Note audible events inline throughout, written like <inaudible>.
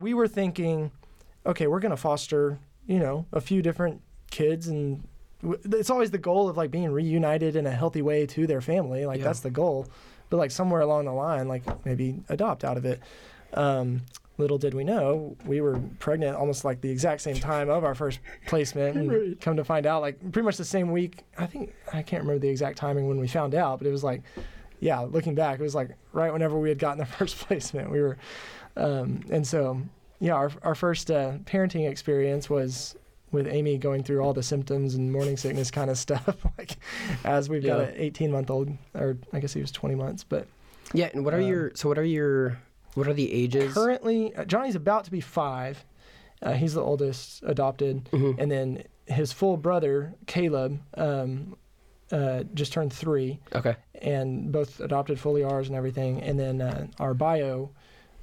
We were thinking, okay, we're going to foster, you know, a few different kids and it's always the goal of like being reunited in a healthy way to their family. Like Yeah. that's the goal. But like somewhere along the line, like maybe adopt out of it. Um, little did we know, we were pregnant almost like the exact same time of our first placement. And Right. come to find out, like pretty much the same week. I think I can't remember the exact timing when we found out, but it was like, yeah, looking back, it was like right whenever we had gotten the <laughs> first placement. We were, um, and so yeah, our our first uh, parenting experience was with Amy going through all the symptoms and morning sickness kind of <laughs> stuff. like as we've got an 18 month old, or I guess he was 20 months, but Yeah, and what are Um, your so what are your what are the ages? currently uh, Johnny's about to be five. Uh, he's the oldest adopted, Mhm. and then his full brother Caleb um, uh, just turned three. Okay. and both adopted fully ours and everything. And then uh, our bio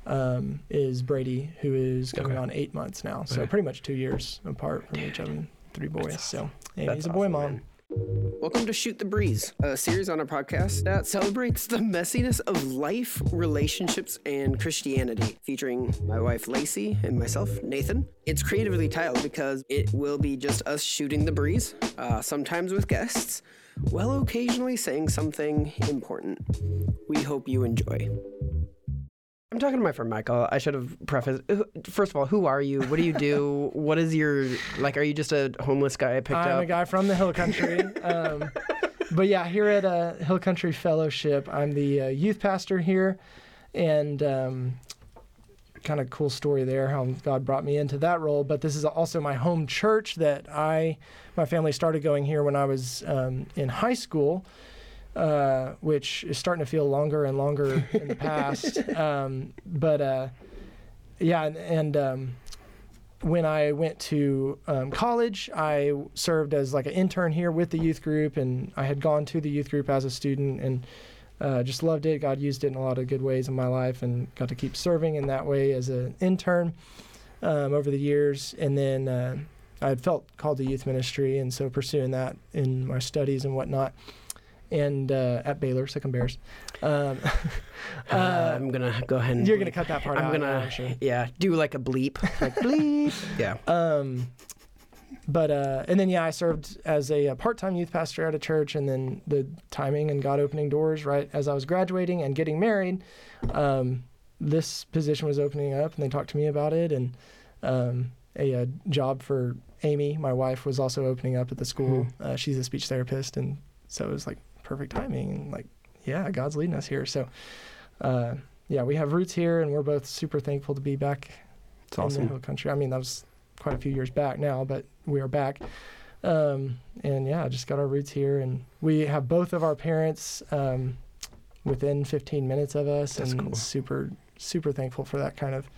um, is Brady, who is going Okay. on eight months now. So Okay. pretty much two years apart from each of them, three boys. That's So yeah, That's he's a boy awesome, mom. man. Welcome to Shoot the Breeze, a series on our podcast that celebrates the messiness of life, relationships, and Christianity, featuring my wife Lacey and myself, Nathan. It's creatively titled because it will be just us shooting the breeze, uh, sometimes with guests, while occasionally saying something important. We hope you enjoy. I'm talking to my friend Michael. I should have prefaced. First of all, who are you? What do you do? <laughs> what is your like? Are you just a homeless guy I picked up? I'm a guy from the Hill Country. um, <laughs> but yeah, here at uh, Hill Country Fellowship, I'm the uh, youth pastor here. And um, kind of cool story there how God brought me into that role. But this is also my home church that I, my family started going here when I was um, in high school. Uh, which is starting to feel longer and longer in the past. <laughs> Um, but uh, yeah, and, and um, when I went to um, college, I served as like an intern here with the youth group, and I had gone to the youth group as a student and uh, just loved it. God used it in a lot of good ways in my life, and got to keep serving in that way as an intern um, over the years. And then uh, I had felt called to youth ministry, and so pursuing that in my studies and whatnot. And uh, at Baylor, Sic 'em Bears. Um, <laughs> Uh, uh, I'm gonna go ahead and you're gonna cut that part out. I'm out. gonna yeah, I'm sure. yeah do like a bleep like bleep <laughs> yeah Um, but uh, and then yeah, I served as a, uh part-time youth pastor at a church, and then the timing and God opening doors right as I was graduating and getting married. Um, this position was opening up, and they talked to me about it, and um, a, uh job for Amy, my wife, was also opening up at the school. Uh, she's a speech therapist, and so it was like perfect timing, and like yeah, God's leading us here. So uh, yeah, we have roots here, and we're both super thankful to be back it's in the hill country. I mean, that was quite a few years back now, but we are back. Um, and yeah, just got our roots here, and we have both of our parents um, within 15 minutes of us, That's and cool. super super thankful for that kind of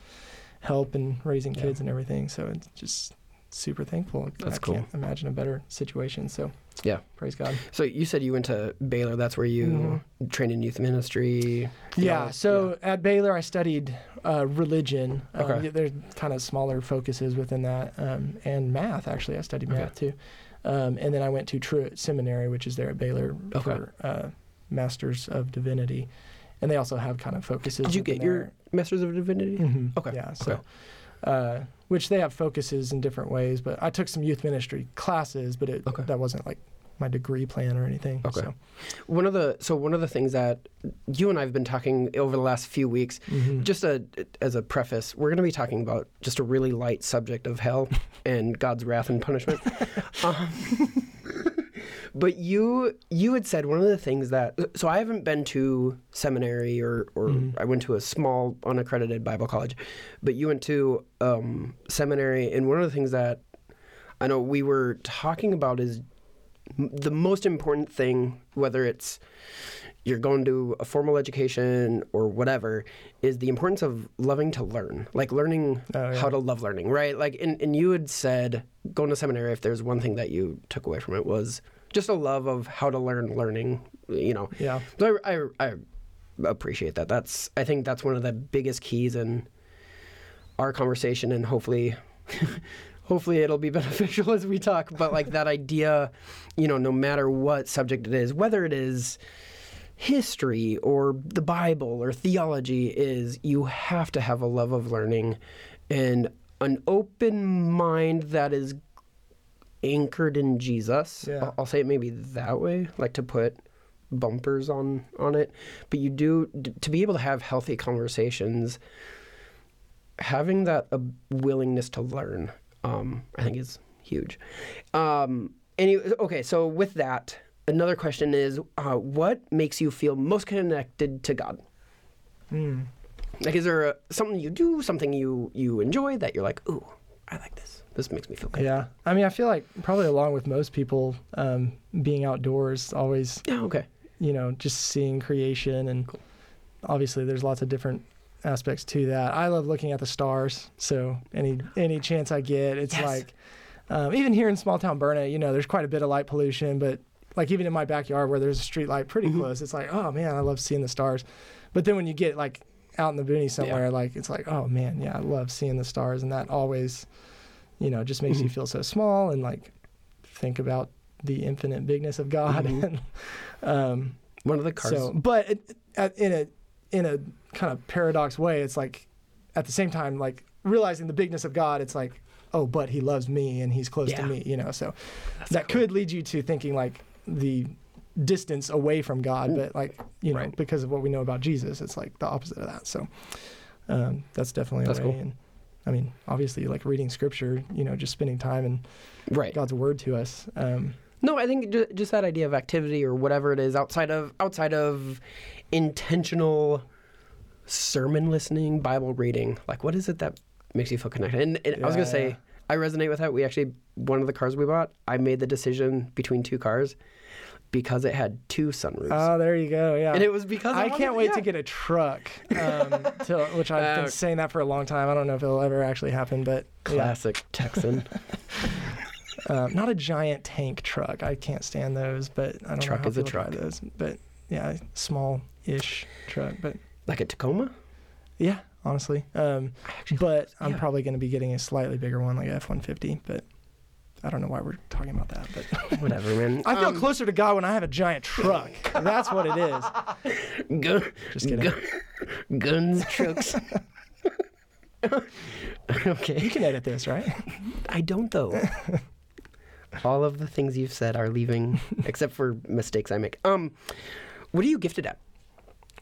help and raising Yeah. kids and everything. So it's just super thankful. That's I cool. can't imagine a better situation. So Yeah. praise God. so you said you went to Baylor that's where you trained in youth ministry Yeah. Yeah, So at Baylor, I studied uh, religion. Um, Okay. There's kind of smaller focuses within that, um, and math. Actually, I studied Okay. math too. Um, and then I went to Truett Seminary, which is there at Baylor Okay. for uh, Masters of Divinity, and they also have kind of focuses. did you get your master's of divinity. Mhm. Okay, Yeah. So. okay. Uh, which they have focuses in different ways, but I took some youth ministry classes, but it Okay. that wasn't like my degree plan or anything. Okay. So, one of the so one of the things that you and I've been talking over the last few weeks mhm. just a, as a preface, we're going to be talking about just a really light subject of hell <laughs> and God's wrath and punishment. <laughs> um, but you you had said one of the things that so I haven't been to seminary or or Mhm. I went to a small unaccredited Bible college, but you went to um, seminary, and one of the things that I know we were talking about is the most important thing, whether it's you're going to a formal education or whatever, is the importance of loving to learn, like learning Oh, yeah. how to love learning, right? Like, and, and you had said going to seminary, if there's one thing that you took away from it was just a love of how to learn learning, you know. yeah. So I, I, I appreciate that. That's I think that's one of the biggest keys in our conversation, and hopefully, <laughs> hopefully it'll be <laughs> beneficial as we talk. But like that idea, you know, no matter what subject it is, whether it is history or the Bible or theology, is you have to have a love of learning, and an open mind that is anchored in Jesus. Yeah. I'll, I'll say it maybe that way, like to put bumpers on on it. But you do to be able to have healthy conversations. Having that uh, willingness to learn, um, I think, is huge. Um, anyway, okay, so with that, another question is, uh, what makes you feel most connected to God? Hmm. Like, is there a, something you do, something you you enjoy that you're like, ooh, I like this. This makes me feel good. Yeah, I mean, I feel like probably along with most people, um, being outdoors always, Yeah. Okay. you know, just seeing creation and obviously there's lots of different aspects to that. I love looking at the stars, so any any chance I get, it's Yes. like um, even here in small town Burnet, you know, there's quite a bit of light pollution, but like even in my backyard where there's a street light pretty Mhm. close, it's like, oh man, I love seeing the stars. But then when you get like out in the boonies somewhere, like it's like, oh man, yeah, I love seeing the stars, and that always, you know, just makes you Mhm. feel so small and like think about the infinite bigness of God. Mhm. and, <laughs> um, One of the cars. so, but it, at, in a in a kind of paradox way, it's like at the same time, like realizing the bigness of God, it's like, oh, but He loves me and He's close Yeah. to me, you know. So That's that cool. could lead you to thinking like the distance away from God, but like you know, Right. because of what we know about Jesus, it's like the opposite of that. So um, that's definitely a That's way. cool. And I mean, obviously, like reading Scripture, you know, just spending time and right. God's Word to us. Um, No, I think just that idea of activity or whatever it is outside of outside of intentional sermon listening, Bible reading. Like, what is it that makes you feel connected? And, and I was gonna say, yeah. I resonate with that. We actually one of the cars we bought, I made the decision between two cars because it had two sunroofs, oh, there you go. Yeah. and it was because I wanted- can't wait yeah. to get a truck, um, <laughs> to, which I've been Uh, saying that for a long time. I don't know if it'll ever actually happen, but yeah, classic Texan. um, <laughs> not a giant tank truck. I can't stand those, but I don't Truck know how is a truck. Those, but yeah, small-ish truck. But like a Tacoma. yeah, honestly, um, but I'm probably going to be getting a slightly bigger one, like F-150. But I don't know why we're talking about that. But <laughs> whatever, man. I feel Um, closer to God when I have a giant truck. <laughs> That's what it is. Gun, Just kidding. gun- guns, trucks. <laughs> okay. You can edit this, right? I don't though. All of the things you've said are leaving, except for mistakes I make. Um, what are you gifted at?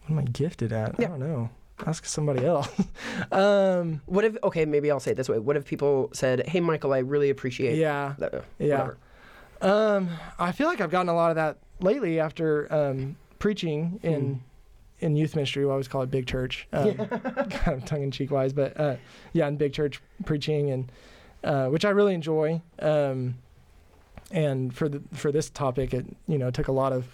What am I gifted at? Yeah. I don't know. Ask somebody else. <laughs> um, What if? Okay, maybe I'll say it this way. What if people said, "Hey, Michael, I really appreciate yeah. that." uh, Yeah. Um, I feel like I've gotten a lot of that lately after um, preaching Hmm. in in youth ministry. We always call it big church, <laughs> um, kind of tongue in cheek wise, but uh, yeah, in big church preaching and uh, which I really enjoy. Um, and for the for this topic, it you know took a lot of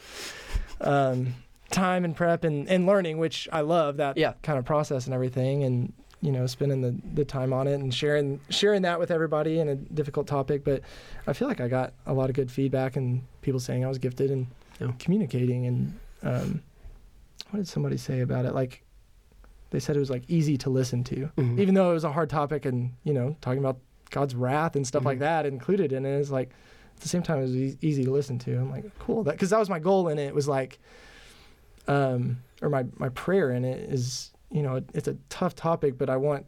um, time and prep and, and learning, which I love that Yeah. kind of process and everything, and you know spending the, the time on it and sharing sharing that with everybody in a difficult topic. But I feel like I got a lot of good feedback and people saying I was gifted and Yeah. communicating and um, what did somebody say about it? Like they said it was like easy to listen to, Mhm. even though it was a hard topic and you know talking about God's wrath and stuff like Mhm. that included in it. It's like at the same time it was e- easy to listen to. I'm like cool that because that was my goal in it was like um or my my prayer in it is you know it, it's a tough topic but I want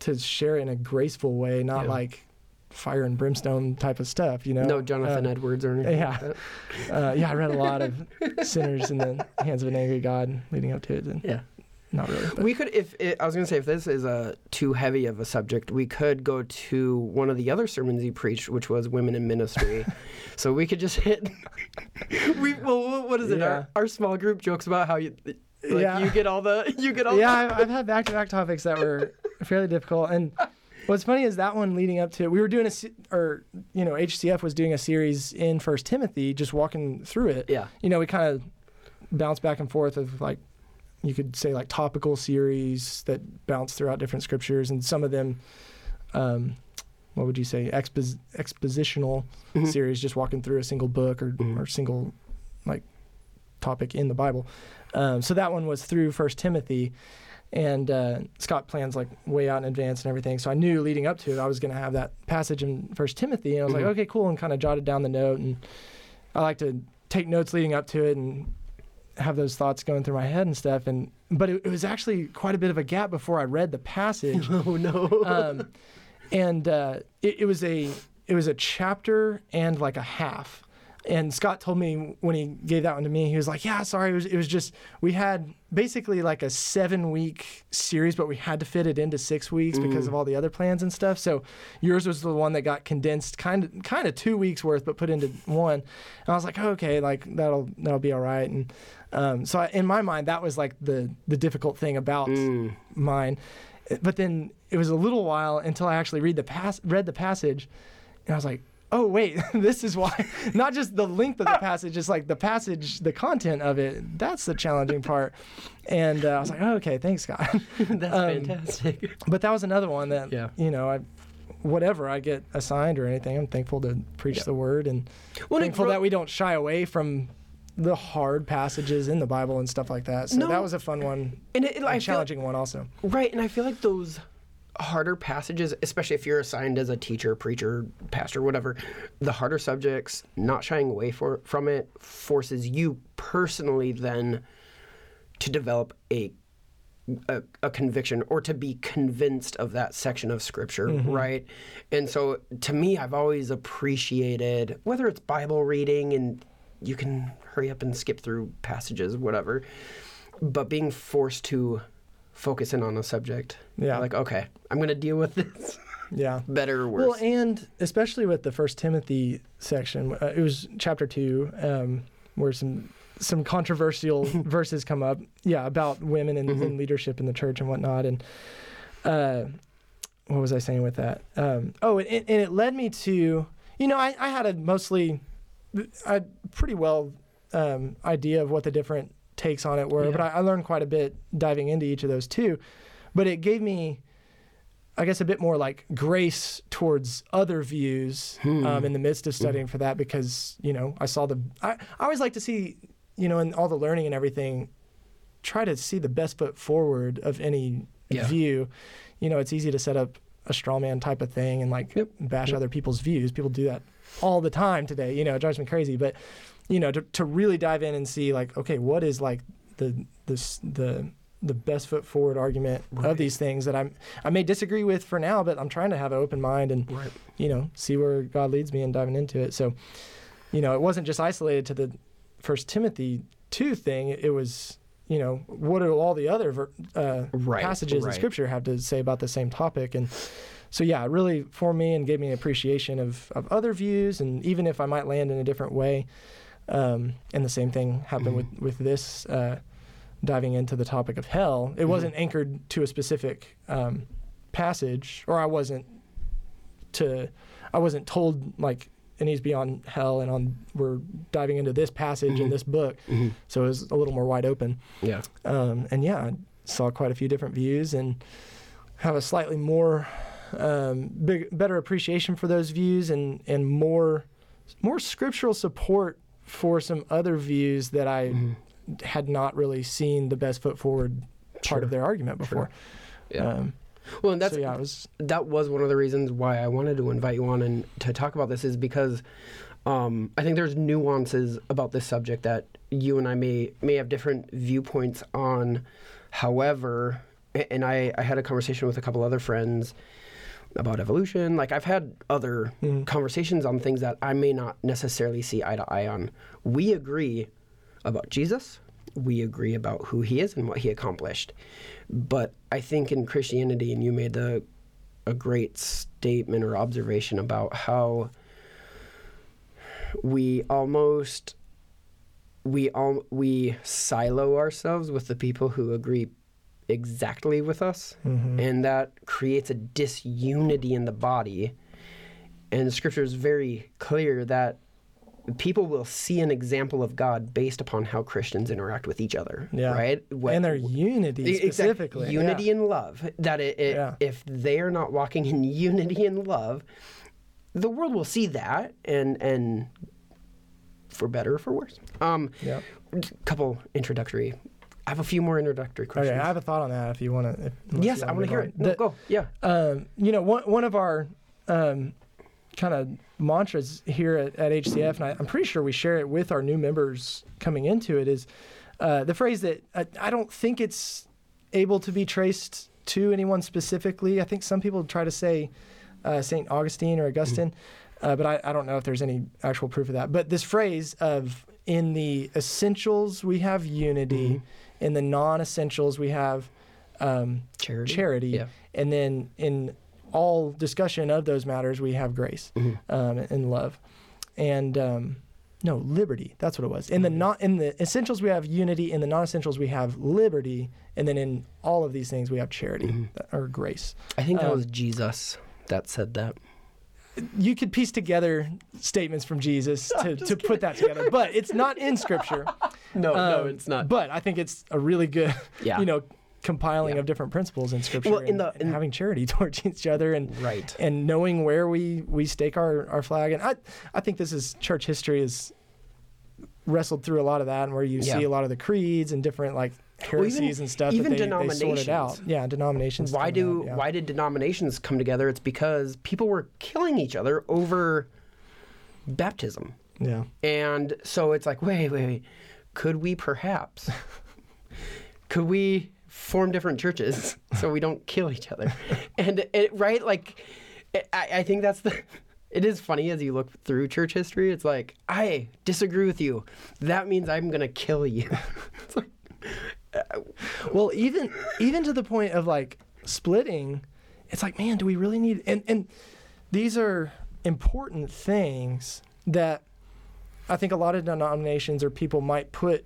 to share it in a graceful way, not Yeah. like fire and brimstone type of stuff. You know, No Jonathan Um, Edwards or anything. yeah. like uh, yeah, I read a lot of sinners in the hands of an angry God leading up to it, and Yeah. Not really. But We could, if it, I was going to say, if this is a too heavy of a subject, we could go to one of the other sermons you preached, which was women in ministry. <laughs> so we could just hit. <laughs> we well, what is it? Yeah. Our, our small group jokes about how you, like, Yeah. you get all the, you get all. yeah, I've, I've had back-to-back topics that were fairly difficult, and what's funny is that one leading up to we were doing a or you know HCF was doing a series in First Timothy, just walking through it. Yeah. You know, we kind of bounced back and forth of like you could say like topical series that bounce throughout different scriptures, and some of them. Um, what would you say? Expos- expositional Mhm. series, just walking through a single book or, Mhm. or single like topic in the Bible. Um, so that one was through First Timothy, and uh, Scott plans like way out in advance and everything. So I knew leading up to it, I was going to have that passage in First Timothy, and I was Mhm. like, okay, cool, and kind of jotted down the note. And I like to take notes leading up to it, and have those thoughts going through my head and stuff. And but it, it was actually quite a bit of a gap before I read the passage. <laughs> Oh no. um, and uh, it, it was a it was a chapter and like a half. And Scott told me when he gave that one to me, he was like, "Yeah, sorry, it was it was just we had basically like a seven week series, but we had to fit it into six weeks because of all the other plans and stuff. So yours was the one that got condensed, kind of kind of two weeks worth, but put into one. And I was like, okay, like that'll that'll be all right. And um, so I, in my mind, that was like the the difficult thing about Mm. mine. But then it was a little while until I actually read the pass read the passage, and I was like, oh wait, <laughs> this is why. Not just the length of the passage, it's like the passage, the content of it. That's the challenging part. And uh, I was like, oh, okay, thanks, Scott. <laughs> That's Um, fantastic. but that was another one that Yeah. you know I. Whatever I get assigned or anything, I'm thankful to preach Yeah. the word and Well, and thankful grow- that we don't shy away from the hard passages in the Bible and stuff like that. So No. that was a fun one, and it, it, a challenging one also. Right, and I feel like those harder passages, especially if you're assigned as a teacher, preacher, pastor, whatever, the harder subjects, not shying away for, from it forces you personally then to develop a, a a conviction or to be convinced of that section of scripture, mm-hmm. right? And so to me, I've always appreciated whether it's Bible reading and you can hurry up and skip through passages, whatever, but being forced to focus in on a subject. Yeah. Like, okay, I'm going to deal with this <laughs> Yeah. better or worse. Well, and especially with the First Timothy section, uh, it was chapter two, um, where some some controversial <laughs> verses come up. Yeah, about women and, and leadership in the church and whatnot. And uh, what was I saying with that? Um, oh, and, and it led me to, you know, I, I had a mostly, a pretty well um, idea of what the different takes on it were, Yeah. but I, I learned quite a bit diving into each of those too. But it gave me I guess a bit more like grace towards other views um, in the midst of studying for that because you know I saw the I, I always like to see you know in all the learning and everything try to see the best foot forward of any Yeah. view you know it's easy to set up a straw man type of thing and like Yep. bash other people's views people do that all the time today you know it drives me crazy but you know to, to really dive in and see like okay what is like the this the the best foot forward argument Right. of these things that I'm I may disagree with for now, but I'm trying to have an open mind and right. you know see where God leads me and diving into it. So, you know, it wasn't just isolated to the First Timothy two thing. It was you know what do all the other ver- uh, Right, passages in Scripture have to say about the same topic and. So yeah, it really formed me and gave me an appreciation of, of other views, and even if I might land in a different way, um, and the same thing happened with with this uh, diving into the topic of hell. It wasn't anchored to a specific um, passage, or I wasn't to, I wasn't told like it needs to be on hell, and on we're diving into this passage in this book. Mhm. So it was a little more wide open. Yeah. Um, and yeah, I saw quite a few different views and have a slightly more um, big, better appreciation for those views and and more more scriptural support for some other views that I Mhm. had not really seen the best foot forward part Sure. of their argument before. Yeah. Um, well, and that's so yeah, was that was one of the reasons why I wanted to invite you on and to talk about this is because um, I think there's nuances about this subject that you and I may may have different viewpoints on. However, and I, I had a conversation with a couple other friends about evolution. Like I've had other Mhm. conversations on things that I may not necessarily see eye to eye on. We agree about Jesus. We agree about who he is and what he accomplished. But I think in Christianity, and you made the a great statement or observation about how we almost we all we silo ourselves with the people who agree exactly with us Mhm. and that creates a disunity in the body and the scripture is very clear that people will see an example of God based upon how Christians interact with each other Yeah. right What- and their unity specifically. Unity yeah. and love. That it, it, Yeah. if they are not walking in <laughs> unity and love, the world will see that, and and for better or for worse. Um, Yeah. couple introductory. I have a few more introductory questions. Okay, I have a thought on that. If you want to, yes, I want to hear it. No, go. Yeah. um, you know, one one of our um, kind of mantras here at, at HCF, and I, I'm pretty sure we share it with our new members coming into it, is uh, the phrase that uh, I don't think it's able to be traced to anyone specifically. I think some people try to say uh, St. Augustine or Augustine, uh, but I, I don't know if there's any actual proof of that. But this phrase of in the essentials we have unity, in the non-essentials we have um, Charity. charity, Yeah. and then in all discussion of those matters we have grace Mhm. um, and love, and um, no liberty. That's what it was. In the not in the essentials we have unity. In the non-essentials we have liberty, and then in all of these things we have charity Mhm. or grace. I think that Um, was Jesus that said that. You could piece together statements from Jesus <laughs> to, just to put that together, but it's not in Scripture. <laughs> No, no, Um, it's not. But I think it's a really good, <laughs> Yeah. you know, compiling Yeah. of different principles in Scripture Well, in and, the- and having charity towards each other and right. and knowing where we we stake our, our flag. And I I think this is church history has wrestled through a lot of that, and where you Yeah. see a lot of the creeds and different like heresies and stuff even that they, they sorted denominations. out. Yeah, denominations. Why do out, yeah. why did denominations come together? It's because people were killing each other over baptism. Yeah. And so it's like, wait, wait, wait. Could we perhaps <laughs> could we form different churches <laughs> so we don't kill each other? <laughs> And it, right, like I, I think that's the it is funny as you look through church history. It's like, I disagree with you. That means I'm gonna kill you. Well, even even to the point of like splitting, it's like, man, do we really need? And and these are important things that I think a lot of denominations or people might put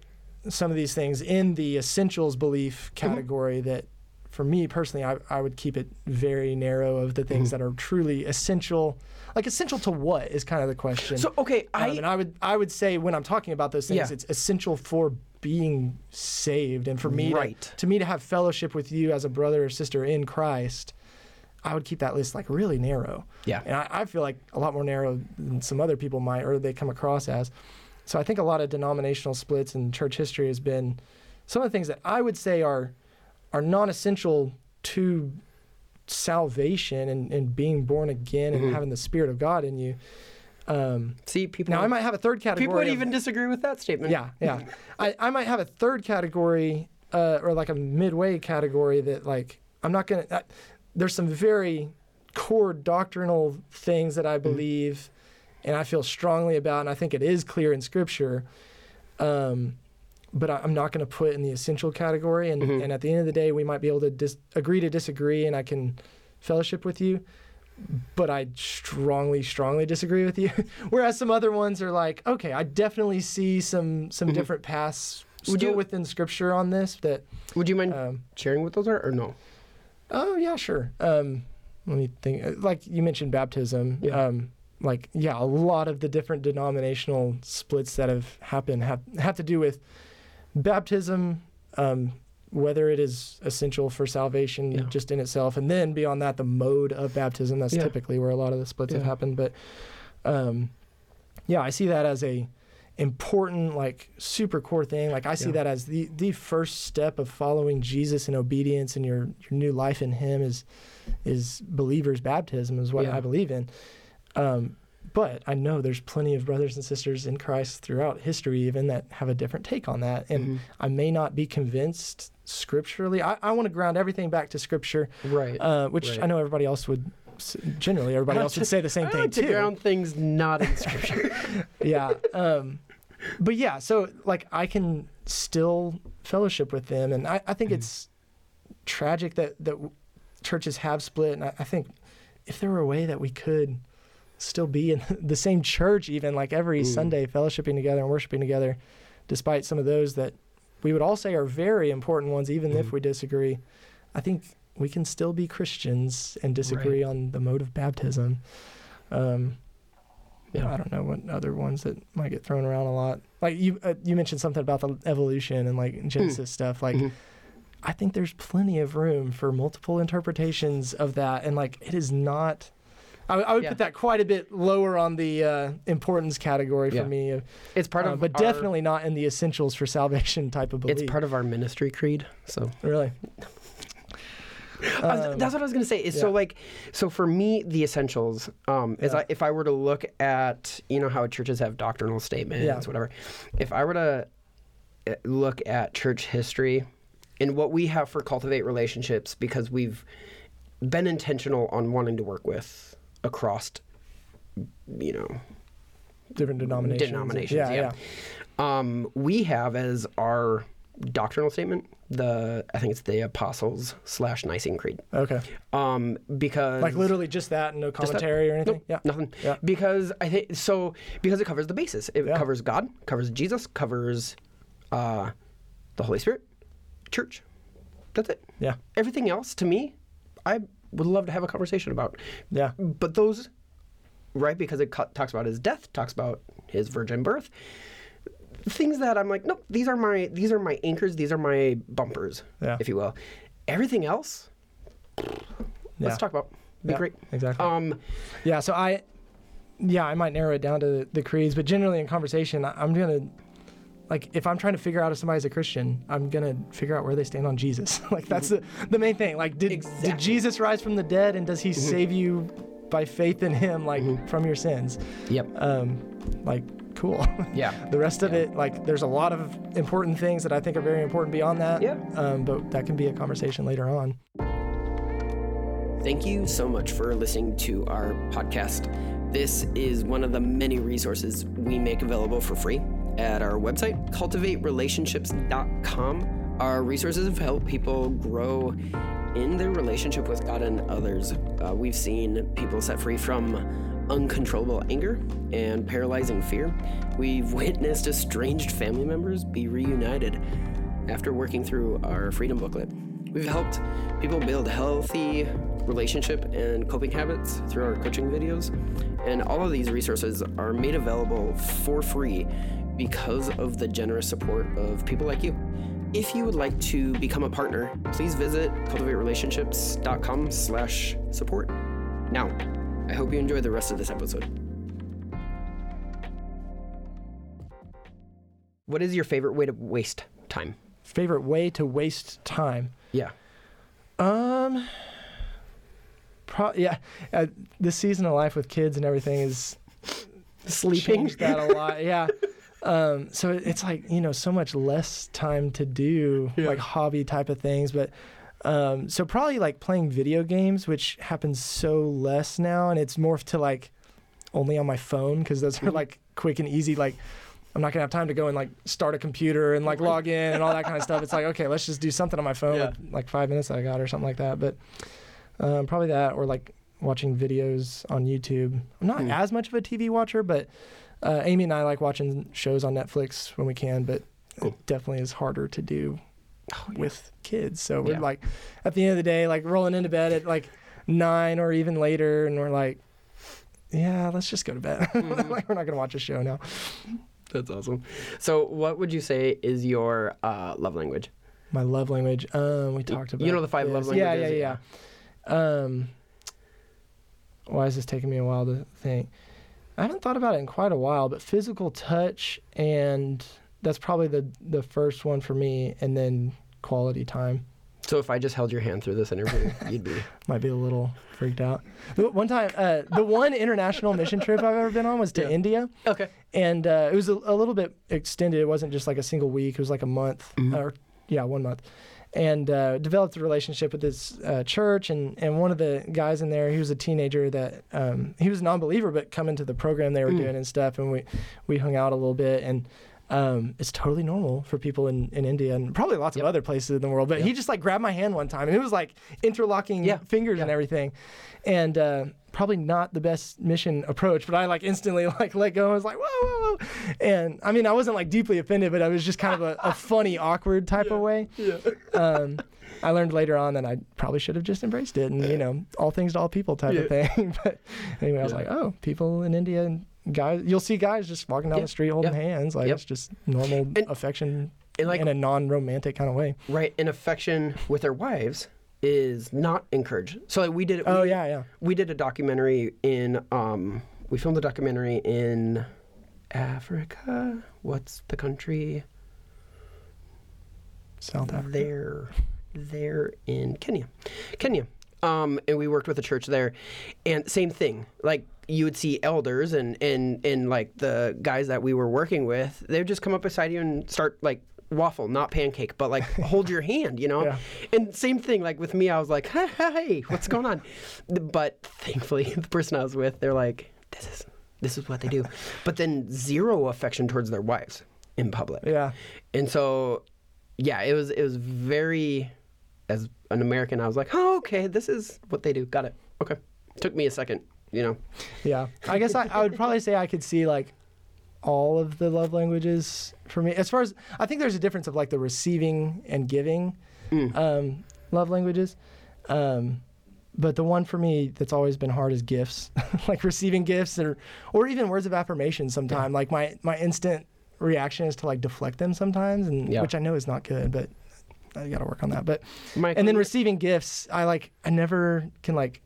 some of these things in the essentials belief category. That, for me personally, I, I would keep it very narrow of the things that are truly essential. Like essential to what is kind of the question. So okay, I Um, and I would I would say when I'm talking about those things, Yeah. it's essential for being saved and for me Right. to, to me to have fellowship with you as a brother or sister in Christ. I would keep that list like really narrow. Yeah. And I, I feel like a lot more narrow than some other people might or they come across as. So I think a lot of denominational splits in church history has been some of the things that I would say are are non-essential to salvation and, and being born again and Mhm. having the Spirit of God in you. Um, see people now I might have a third category. people would of- even disagree with that statement. yeah, yeah. I, I might have a third category uh, or like a midway category that like I'm not gonna. Uh, there's some very core doctrinal things that I Mm-hmm. believe and I feel strongly about, and I think it is clear in Scripture. Um, but I, I'm not going to put in the essential category. And, Mhm. and at the end of the day, we might be able to dis- agree to disagree, and I can fellowship with you. But I strongly, strongly disagree with you. <laughs> Whereas some other ones are like, okay, I definitely see some some Mhm. different paths Would still you- within Scripture on this. That Would you mind um, sharing what those are or no? Oh yeah, sure. Um, let me think. Uh, Like you mentioned baptism. Yeah. Um, like yeah, a lot of the different denominational splits that have happened have have to do with baptism, um, whether it is essential for salvation Yeah. just in itself, and then beyond that, the mode of baptism. That's Yeah. typically where a lot of the splits have happened. But um, yeah, I see that as a important like super core thing like i see Yeah. that as the the first step of following jesus in obedience and your your new life in him is is believers baptism is what Yeah. i believe in um but i know there's plenty of brothers and sisters in christ throughout history even that have a different take on that and Mhm. i may not be convinced scripturally i, I want to ground everything back to scripture Right. uh, which Right. i know everybody else would generally everybody else would say the same I thing like to too ground things not in scripture. <laughs> <laughs> yeah. Um, but yeah, so like I can still fellowship with them, and I, I think Mhm. it's tragic that that churches have split, and I, I think if there were a way that we could still be in <laughs> the same church, even like every Mm. Sunday, fellowshipping together and worshiping together, despite some of those that we would all say are very important ones, even if Mhm. we disagree, I think we can still be Christians and disagree on the mode of baptism. Um, Yeah. I don't know what other ones that might get thrown around a lot. Like you, uh, you mentioned something about the evolution and like Genesis stuff. Like, Mhm. I think there's plenty of room for multiple interpretations of that, and like it is not. I, I would Yeah. put that quite a bit lower on the uh, importance category for Yeah. me, It's part uh, of but our- definitely not in the essentials for salvation <laughs> type of belief. it's part of our ministry creed. So really. Um, that's what I was gonna say. Is so like, so for me, the essentials um, is Yeah. I, if I were to look at you know how churches have doctrinal statements, Yeah. whatever. If I were to uh, look at church history and what we have for cultivate relationships because we've been intentional on wanting to work with across you know Different denominations. denominations. Yeah, Yeah, yeah. Um, we have as our doctrinal statement the I think it's the Apostles slash Nicene Creed. Okay. Um, because Like literally just that, and no that. commentary or anything. Nope, Yeah. nothing. Yeah. Because I think so because it covers the basis. It Yeah. covers God, covers Jesus, covers uh, the Holy Spirit, church. That's it. Yeah. Everything else to me, I would love to have a conversation about. Yeah. But those, right? Because it talks about his death, talks about his virgin birth, things that I'm like, nope. These are my these are my anchors. These are my bumpers, Yeah. if you will. Everything else, Yeah. let's talk about. Be Yeah, great. Exactly. Um, Yeah, so I, yeah, I might narrow it down to the, the creeds, but generally in conversation, I- I'm gonna, like, if I'm trying to figure out if somebody's a Christian, I'm gonna figure out where they stand on Jesus. <laughs> like that's the the main thing. Like, did Exactly. Mm-hmm. did Jesus rise from the dead, and does He save you by faith in Him, like from your sins? yep. Um, like, cool. <laughs> Yeah. the rest of it, like, there's a lot of important things that I think are very important beyond that. Yeah. Um, but that can be a conversation later on. Thank you so much for listening to our podcast. This is one of the many resources we make available for free at our website, cultivaterelationships.com. Our resources have helped people grow in their relationship with God and others. Uh, we've seen people set free from uncontrollable anger and paralyzing fear. We've witnessed estranged family members be reunited after working through our freedom booklet. We've helped people build healthy relationship and coping habits through our coaching videos. And all of these resources are made available for free because of the generous support of people like you. If you would like to become a partner, please visit cultivaterelationships.com slash support. Now, I hope you enjoy the rest of this episode. What is your favorite way to waste time? Favorite way to waste time? Yeah. Um, pro- yeah, uh, this season of life with kids and everything is <laughs> Sleeping. changed that a lot. Yeah. <laughs> Um, so it's like you know so much less time to do Yeah. like hobby type of things, but um, so probably like playing video games, which happens so less now, and it's morphed to like only on my phone because those are like quick and easy. Like I'm not gonna have time to go and like start a computer and like log in and all that kind of stuff. It's like okay, let's just do something on my phone, Yeah. with, like five minutes that I got or something like that. But um, probably that or like watching videos on YouTube. I'm not Hmm. as much of a TV watcher, but uh, Amy and I like watching shows on Netflix when we can. But Cool. it definitely is harder to do with kids. So we're Yeah. like, at the end of the day, like rolling into bed at like nine or even later, and we're like, yeah, let's just go to bed. <laughs> Mm-hmm. like we're not gonna watch a show now. That's awesome. So, what would you say is your uh, love language? My love language. Um, we talked about. you know the five love this. Yeah, yeah, yeah. Um, why is this taking me a while to think? I haven't thought about it in quite a while, but physical touch and that's probably the the first one for me, and then quality time. So, if I just held your hand through this interview, <laughs> you'd be. Might be a little freaked out. The One time, uh, the one international mission trip I've ever been on was to Yeah. India, Okay. and uh, it was a, a little bit extended. It wasn't just like a single week; it was like a month, Mhm. or yeah, one month. And uh, developed a relationship with this uh, church, and, and one of the guys in there, he was a teenager that um, he was a non-believer, but come into the program they were Mm. doing and stuff, and we we hung out a little bit, and um, it's totally normal for people in, in India and probably lots Yep. of other places in the world. But Yep. he just like grabbed my hand one time, and it was like interlocking Yeah. fingers and everything, and uh, probably not the best mission approach. But I like instantly <laughs> like let go. I was like whoa, whoa, whoa, and I mean I wasn't like deeply offended, but I was just kind of a, a funny, awkward type of way. Yeah. Um, I learned later on that I probably should have just embraced it, and you know, all things to all people type of thing. <laughs> but anyway, I was like, oh, people in India and guys, you'll see guys just walking down Yeah. the street holding Yeah. hands, like Yep. it's just normal And- affection And like, in a non-romantic kind of way. right, in affection with their wives is not encouraged. So, like, we did. Oh we, yeah, yeah. We did a documentary in. Um, we filmed a documentary in Africa. What's the country? South Africa. There, there in Kenya, Kenya. Um, and we worked with a church there, and same thing. Like you would see elders and and and like the guys that we were working with, they would just come up beside you and start like waffle, not pancake, but like <laughs> hold your hand, you know? Yeah. And same thing, like with me, I was like, hey, hey, what's going on? <laughs> But thankfully, <laughs> the person I was with, they're like, this is this is what they do. But then zero affection towards their wives in public. Yeah. And so, yeah, it was it was very, as an American, I was like, oh, okay, this is what they do. Got it. Okay. Took me a second, you know. Yeah. I guess I, I would probably say I could see like all of the love languages for me. As far as I think there's a difference of like the receiving and giving Mm. um, love languages. Um, but the one for me that's always been hard is gifts, <laughs> like receiving gifts or or even words of affirmation. Sometimes, like my my instant reaction is to like deflect them sometimes, and Yeah. which I know is not good, but I got to work on that. But Mike, and then receiving gifts, I like I never can like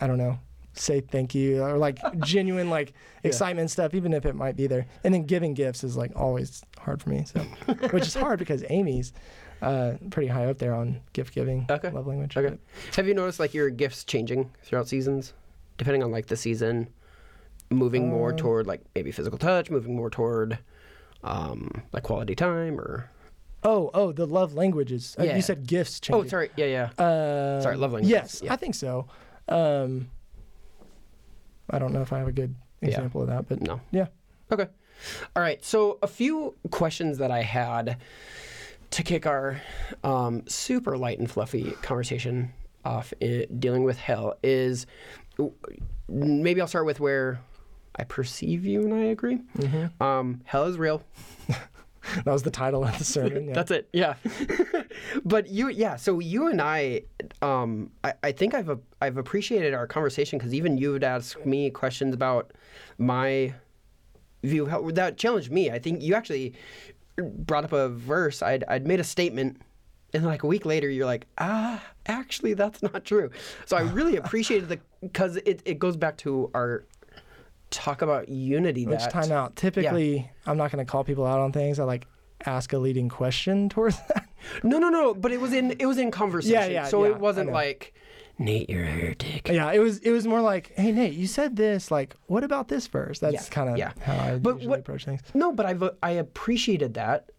I don't know say thank you or like <laughs> genuine like excitement stuff, even if it might be there. And then giving gifts is like always hard for me, so <laughs> which is hard because Amy's uh, pretty high up there on gift giving Okay. love language. Okay. Have you noticed like your gifts changing throughout seasons, depending on like the season, moving more Uh, toward like maybe physical touch, moving more toward um, like quality time, or Oh, oh, the love languages. Uh, Yeah. you said gifts change. oh, sorry, yeah, yeah. Uh, Sorry, love languages, Yes, yeah. I think so. Um, I don't know if I have a good Yeah. example of that, but No. yeah. Okay. All right. So a few questions that I had to kick our um, super light and fluffy conversation off i dealing with hell is maybe I'll start with where I perceive you and I agree. Mm-hmm. Um, hell is real. <laughs> <laughs> That was the title of the sermon. Yeah. That's it. Yeah. <laughs> but you, yeah. So you and I, um, I, I think I've a, I've appreciated our conversation because even you would ask me questions about my view of how that challenged me. I think you actually brought up a verse. I'd I'd made a statement. And like a week later, you're like, ah, actually, that's not true. So I really <laughs> appreciated the because it, it goes back to our talk about unity. Which that time out? Typically, I'm not going to call people out on things. I like ask a leading question <laughs> towards that. No, no, no. But it was in it was in conversation. yeah, yeah, so yeah, it wasn't like Nate, you're a heretic. yeah, it was. It was more like, hey Nate, you said this. Like, what about this verse? That's Yeah, kind of yeah. how I But usually what- approach things. No, but I've I appreciated that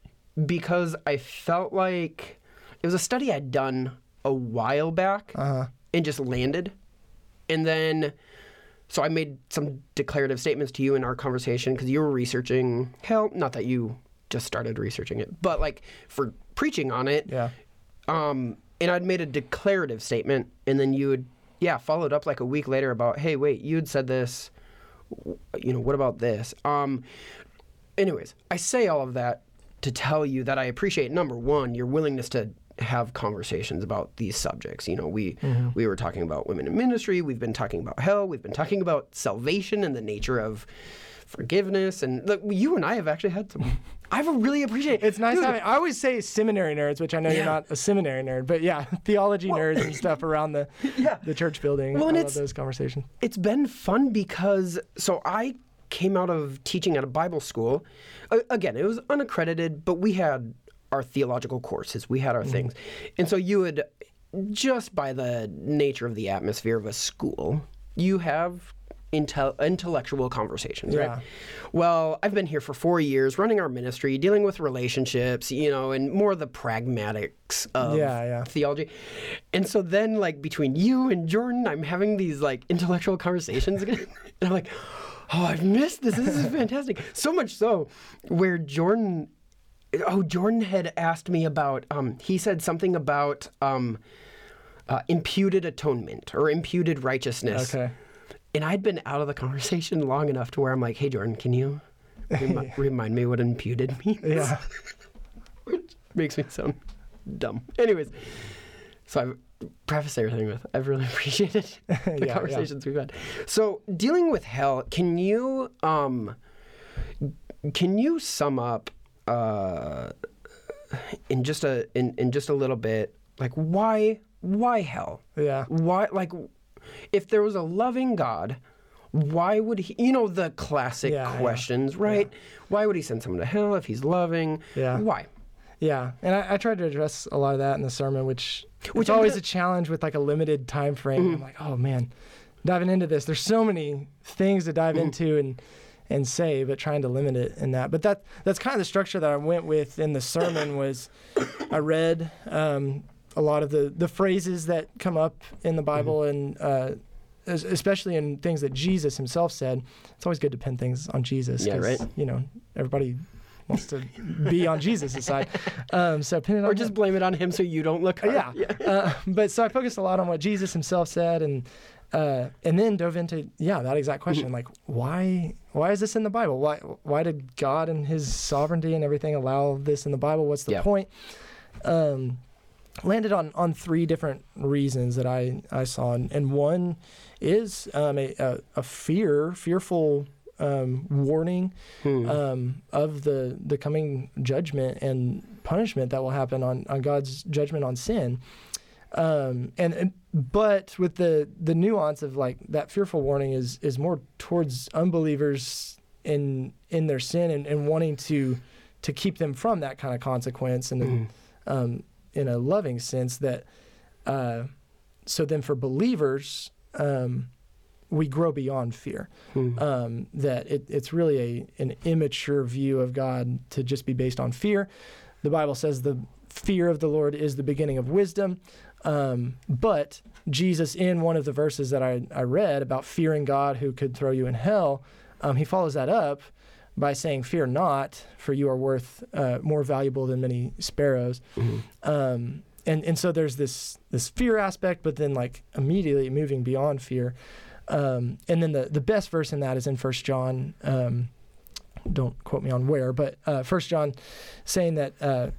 because I felt like it was a study I'd done a while back Uh huh. and just landed, and then so I made some declarative statements to you in our conversation because you were researching hell. Not that you just started researching it, but like for preaching on it. Yeah. um, and I'd made a declarative statement, and then you would, yeah, followed up like a week later about, hey, wait, you had said this, you know, what about this? Um, anyways, I say all of that to tell you that I appreciate number one your willingness to have conversations about these subjects. You know, we mm-hmm. we were talking about women in ministry, we've been talking about hell, we've been talking about salvation and the nature of forgiveness, and look, you and I have actually had some. <laughs> I've really appreciated. It's nice Dude, having. I always say seminary nerds, which I know Yeah. you're not a seminary nerd, but yeah, <laughs> theology nerds and stuff around the <laughs> Yeah. the church building. Well, I and love it's- those conversations. it's been fun because so I came out of teaching at a Bible school. A- again, it was unaccredited, but we had our theological courses, we had our mm-hmm. things, and so you would just by the nature of the atmosphere of a school, you have intel- intellectual conversations, Yeah. right? Well, I've been here for four years, running our ministry, dealing with relationships, you know, and more of the pragmatics of Yeah, yeah. theology. And so then, like, between you and Jordan, I'm having these, like, intellectual conversations again. <laughs> and I'm like, oh, I've missed this. This is fantastic. So much so where Jordan, oh, Jordan had asked me about, um, he said something about um, uh, imputed atonement or imputed righteousness. Okay. And I'd been out of the conversation long enough to where I'm like, hey, Jordan, can you remi- <laughs> remind me what imputed means? Yeah. <laughs> Which makes me sound dumb. Anyways, so I've prefaced everything with I've really <laughs> appreciated the Yeah, yeah. conversations we've had. So dealing with hell, can you um can you sum up uh in just a in, in just a little bit like why why hell? Yeah. Why like if there was a loving God, why would he you know the classic Yeah, yeah. questions, right? Why would he send someone to hell if he's loving? Yeah. Why? Yeah, and I, I tried to address a lot of that in the sermon, which Which which always gonna- a challenge with like a limited time frame. Mm-hmm. I'm like, oh man, diving into this, there's so many things to dive Mm-hmm. into, and and say, but trying to limit it in that. But that that's kind of the structure that I went with in the sermon. Was I read um, a lot of the the phrases that come up in the Bible and. Uh, Especially in things that Jesus himself said, it's always good to pin things on Jesus. Yeah, right. You know, everybody wants to be on Jesus' side. <laughs> Um, so pin it on Or him. just blame it on him so you don't look hard. Yeah. uh, <laughs> but so I focused a lot on what Jesus himself said, and uh, and then dove into yeah that exact question, like why why is this in the Bible? Why why did God and His sovereignty and everything allow this in the Bible? What's the Yeah. point? Um, landed on on three different reasons that I I saw, and, and one is um, a, a a fear fearful. Um, warning Hmm. um, of the the coming judgment and punishment that will happen on on God's judgment on sin. Um, and, and but with the the nuance of like that fearful warning is is more towards unbelievers in in their sin and, and wanting to to keep them from that kind of consequence and Mhm. um, in a loving sense that uh, so then for believers um, we grow beyond fear Hmm. um, that it, it's really a an immature view of God to just be based on fear. The Bible says the fear of the Lord is the beginning of wisdom. Um, but Jesus, in one of the verses that I, I read about fearing God who could throw you in hell, um, he follows that up by saying, Fear not, for you are worth uh, more valuable than many sparrows. Mhm. Um, and, and so there's this this fear aspect, but then like immediately moving beyond fear. Um, and then the, the best verse in that is in First John. Um, don't quote me on where, but uh, First John saying that uh,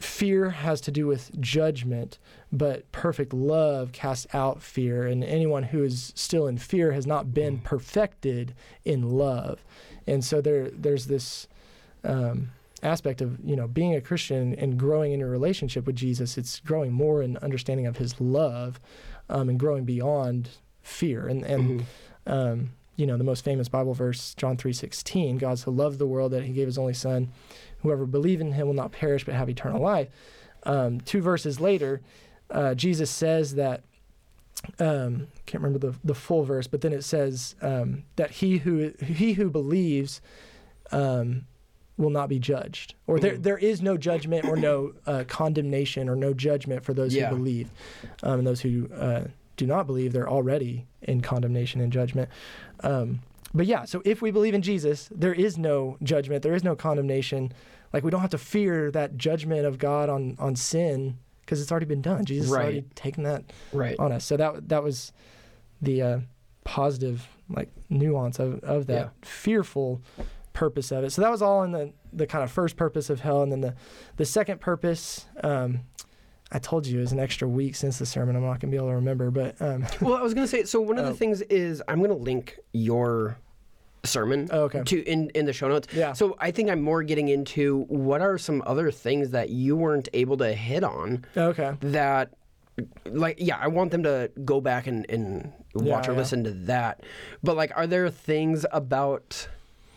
fear has to do with judgment, but perfect love casts out fear, and anyone who is still in fear has not been perfected in love. And so there there's this um, aspect of you know being a Christian and growing in your relationship with Jesus. It's growing more in understanding of His love, um, and growing beyond fear. And and Mhm. um, you know the most famous Bible verse, John three sixteen. God so loved the world that He gave His only Son. Whoever believe in Him will not perish but have eternal life. Um, two verses later, uh, Jesus says that. Um, can't remember the the full verse, but then it says um, that he who he who believes um, will not be judged, or there there is no judgment or no uh, condemnation or no judgment for those Yeah. who believe, um, and those who uh, do not believe they're already in condemnation and judgment. Um, but yeah, so if we believe in Jesus, there is no judgment, there is no condemnation. Like we don't have to fear that judgment of God on on sin because it's already been done. Jesus has already taken that Right. on us. So that that was the uh, positive like nuance of, of that Yeah. fearful purpose of it. So that was all in the the kind of first purpose of hell, and then the the second purpose. Um, I told you it was an extra week since the sermon. I'm not gonna be able to remember, but um, <laughs> Well, I was gonna say. So one of the Oh. things is I'm gonna link your sermon oh, okay, to in in the show notes. yeah, So I think I'm more getting into what are some other things that you weren't able to hit on okay, that like yeah i want them to go back and, and watch Yeah, or yeah. listen to that but like are there things about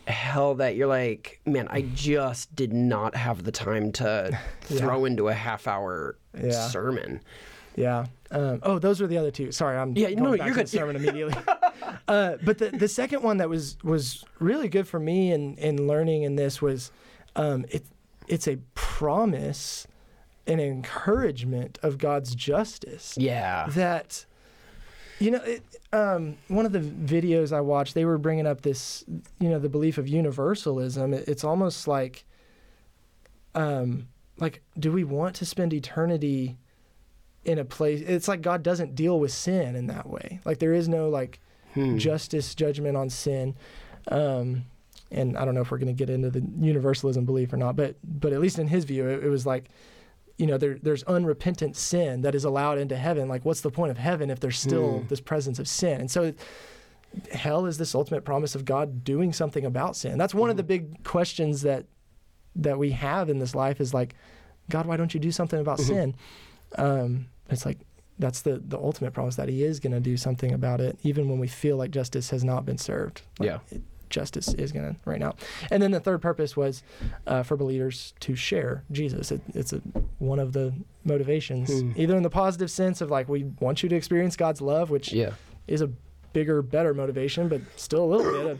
hell that you're like man i just did not have the time to <laughs> Yeah. throw into a half hour Yeah. sermon yeah. Um, oh, those were the other two. Sorry, I'm Yeah, no, back you're good. sermon <laughs> immediately. uh, but the the second one that was was really good for me in in learning in this was um, it it's a promise an encouragement of God's justice yeah that you know it, um, one of the videos I watched they were bringing up this you know the belief of universalism. It- it's almost like um like do we want to spend eternity in a place it's like God doesn't deal with sin in that way. Like there is no like Hmm. justice judgment on sin. Um and I don't know if we're going to get into the universalism belief or not but but at least in his view it, it was like you know there there's unrepentant sin that is allowed into heaven like what's the point of heaven if there's still Hmm. this presence of sin and so hell is this ultimate promise of God doing something about sin that's one of the big questions that that we have in this life is like God why don't you do something about Mhm. sin um it's like that's the the ultimate promise that he is going to do something about it even when we feel like justice has not been served Like, Yeah. it- justice is going to right now and then the third purpose was uh, for believers to share jesus it, it's a, one of the motivations Hmm. either in the positive sense of like we want you to experience god's love which yeah is a bigger better motivation but still a little bit of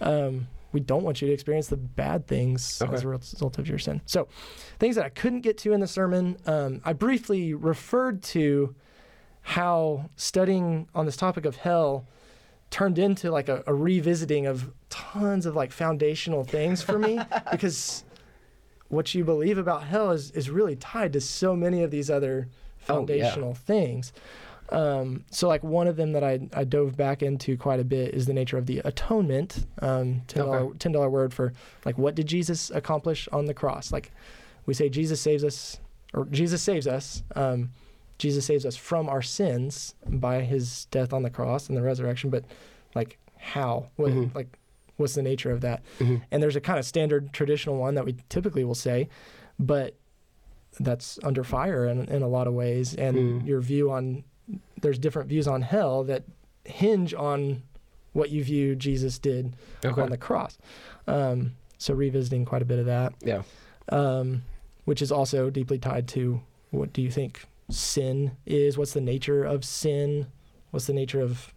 um, we don't want you to experience the bad things Okay. as a result of your sin. So, things that I couldn't get to in the sermon, um, I briefly referred to how studying on this topic of hell turned into like a, a revisiting of tons of like foundational things for me <laughs> because what you believe about hell is, is really tied to so many of these other Oh, yeah. foundational things. Um, so like one of them that I, I dove back into quite a bit is the nature of the atonement. Um, $10, Okay. $10 word for like what did Jesus accomplish on the cross? Like we say Jesus saves us or Jesus saves us. Um, Jesus saves us from our sins by his death on the cross and the resurrection, but like how? What Mhm. like what's the nature of that? Mhm. And there's a kind of standard traditional one that we typically will say, but that's under fire in, in a lot of ways. And Mm. your view on there's different views on hell that hinge on what you view Jesus did on the cross. Um, so revisiting quite a bit of that, Yeah. um, which is also deeply tied to what do you think sin is? What's the nature of sin? What's the nature of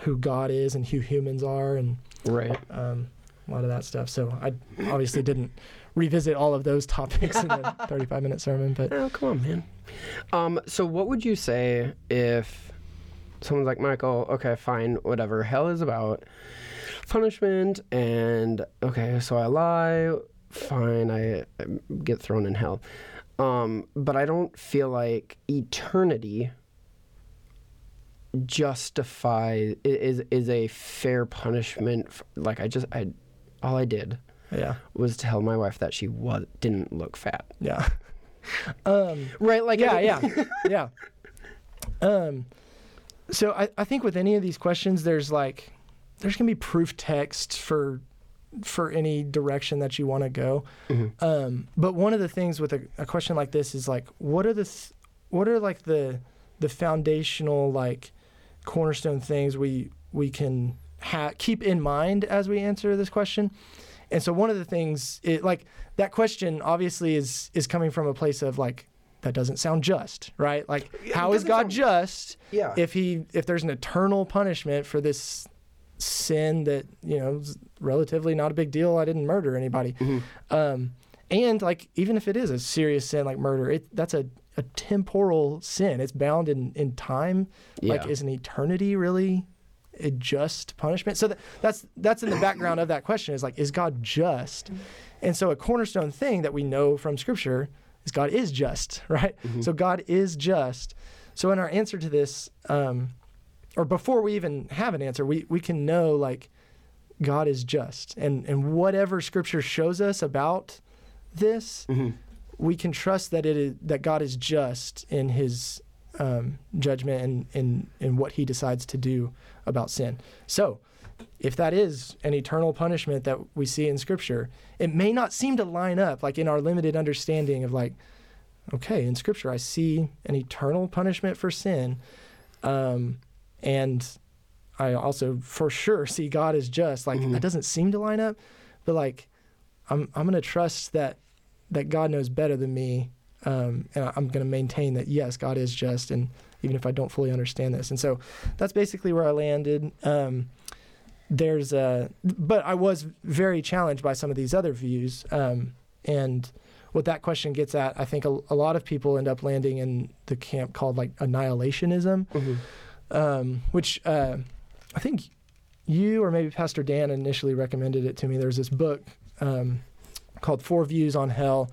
who God is and who humans are, and Right. um, a lot of that stuff. So I obviously didn't revisit all of those <laughs> topics in a <laughs> 35 minute sermon, but Oh, come on, man. Um, so what would you say if someone's like, Michael, okay, fine, whatever. Hell is about punishment, and okay, so I lie, fine, I, I get thrown in hell. Um, but I don't feel like eternity justify is is a fair punishment. f like I just I all I did yeah, was tell my wife that she was didn't look fat. yeah. <laughs> um, Right? Like yeah, yeah, <laughs> yeah. Um, so I, I think with any of these questions, there's like, there's gonna be proof text for, for any direction that you want to go. Mhm. Um, but one of the things with a, a question like this is like, what are the, th- what are like the, the foundational like, cornerstone things we we can ha- keep in mind as we answer this question. And so one of the things, it, like that question, obviously is is coming from a place of like that doesn't sound just, right? Like It how is God sound- just Yeah. if he if there's an eternal punishment for this sin that you know is relatively not a big deal? I didn't murder anybody. Mhm. Um, and like even if it is a serious sin like murder, it that's a a temporal sin. It's bound in in time. Like is an eternity really a just punishment? So that, that's that's in the background of that question is like is God just? And so a cornerstone thing that we know from scripture is God is just, <laughs> right? So God is just. So in our answer to this um or before we even have an answer, we we can know like God is just. And and whatever scripture shows us about this, Mhm. We can trust that it is that God is just in his um, judgment and in in what he decides to do about sin. So, if that is an eternal punishment that we see in scripture, it may not seem to line up like in our limited understanding of like okay, in scripture I see an eternal punishment for sin um, and I also for sure see God is just. Like Mhm. that doesn't seem to line up, but like I'm I'm gonna trust that that God knows better than me, um, and I'm gonna maintain that yes, God is just, and even if I don't fully understand this, and so that's basically where I landed. Um, there's a, but I was very challenged by some of these other views, um, and what that question gets at, I think a, a lot of people end up landing in the camp called like annihilationism, Mhm. um, which uh, I think you or maybe Pastor Dan initially recommended it to me. There's this book um, called Four Views on Hell,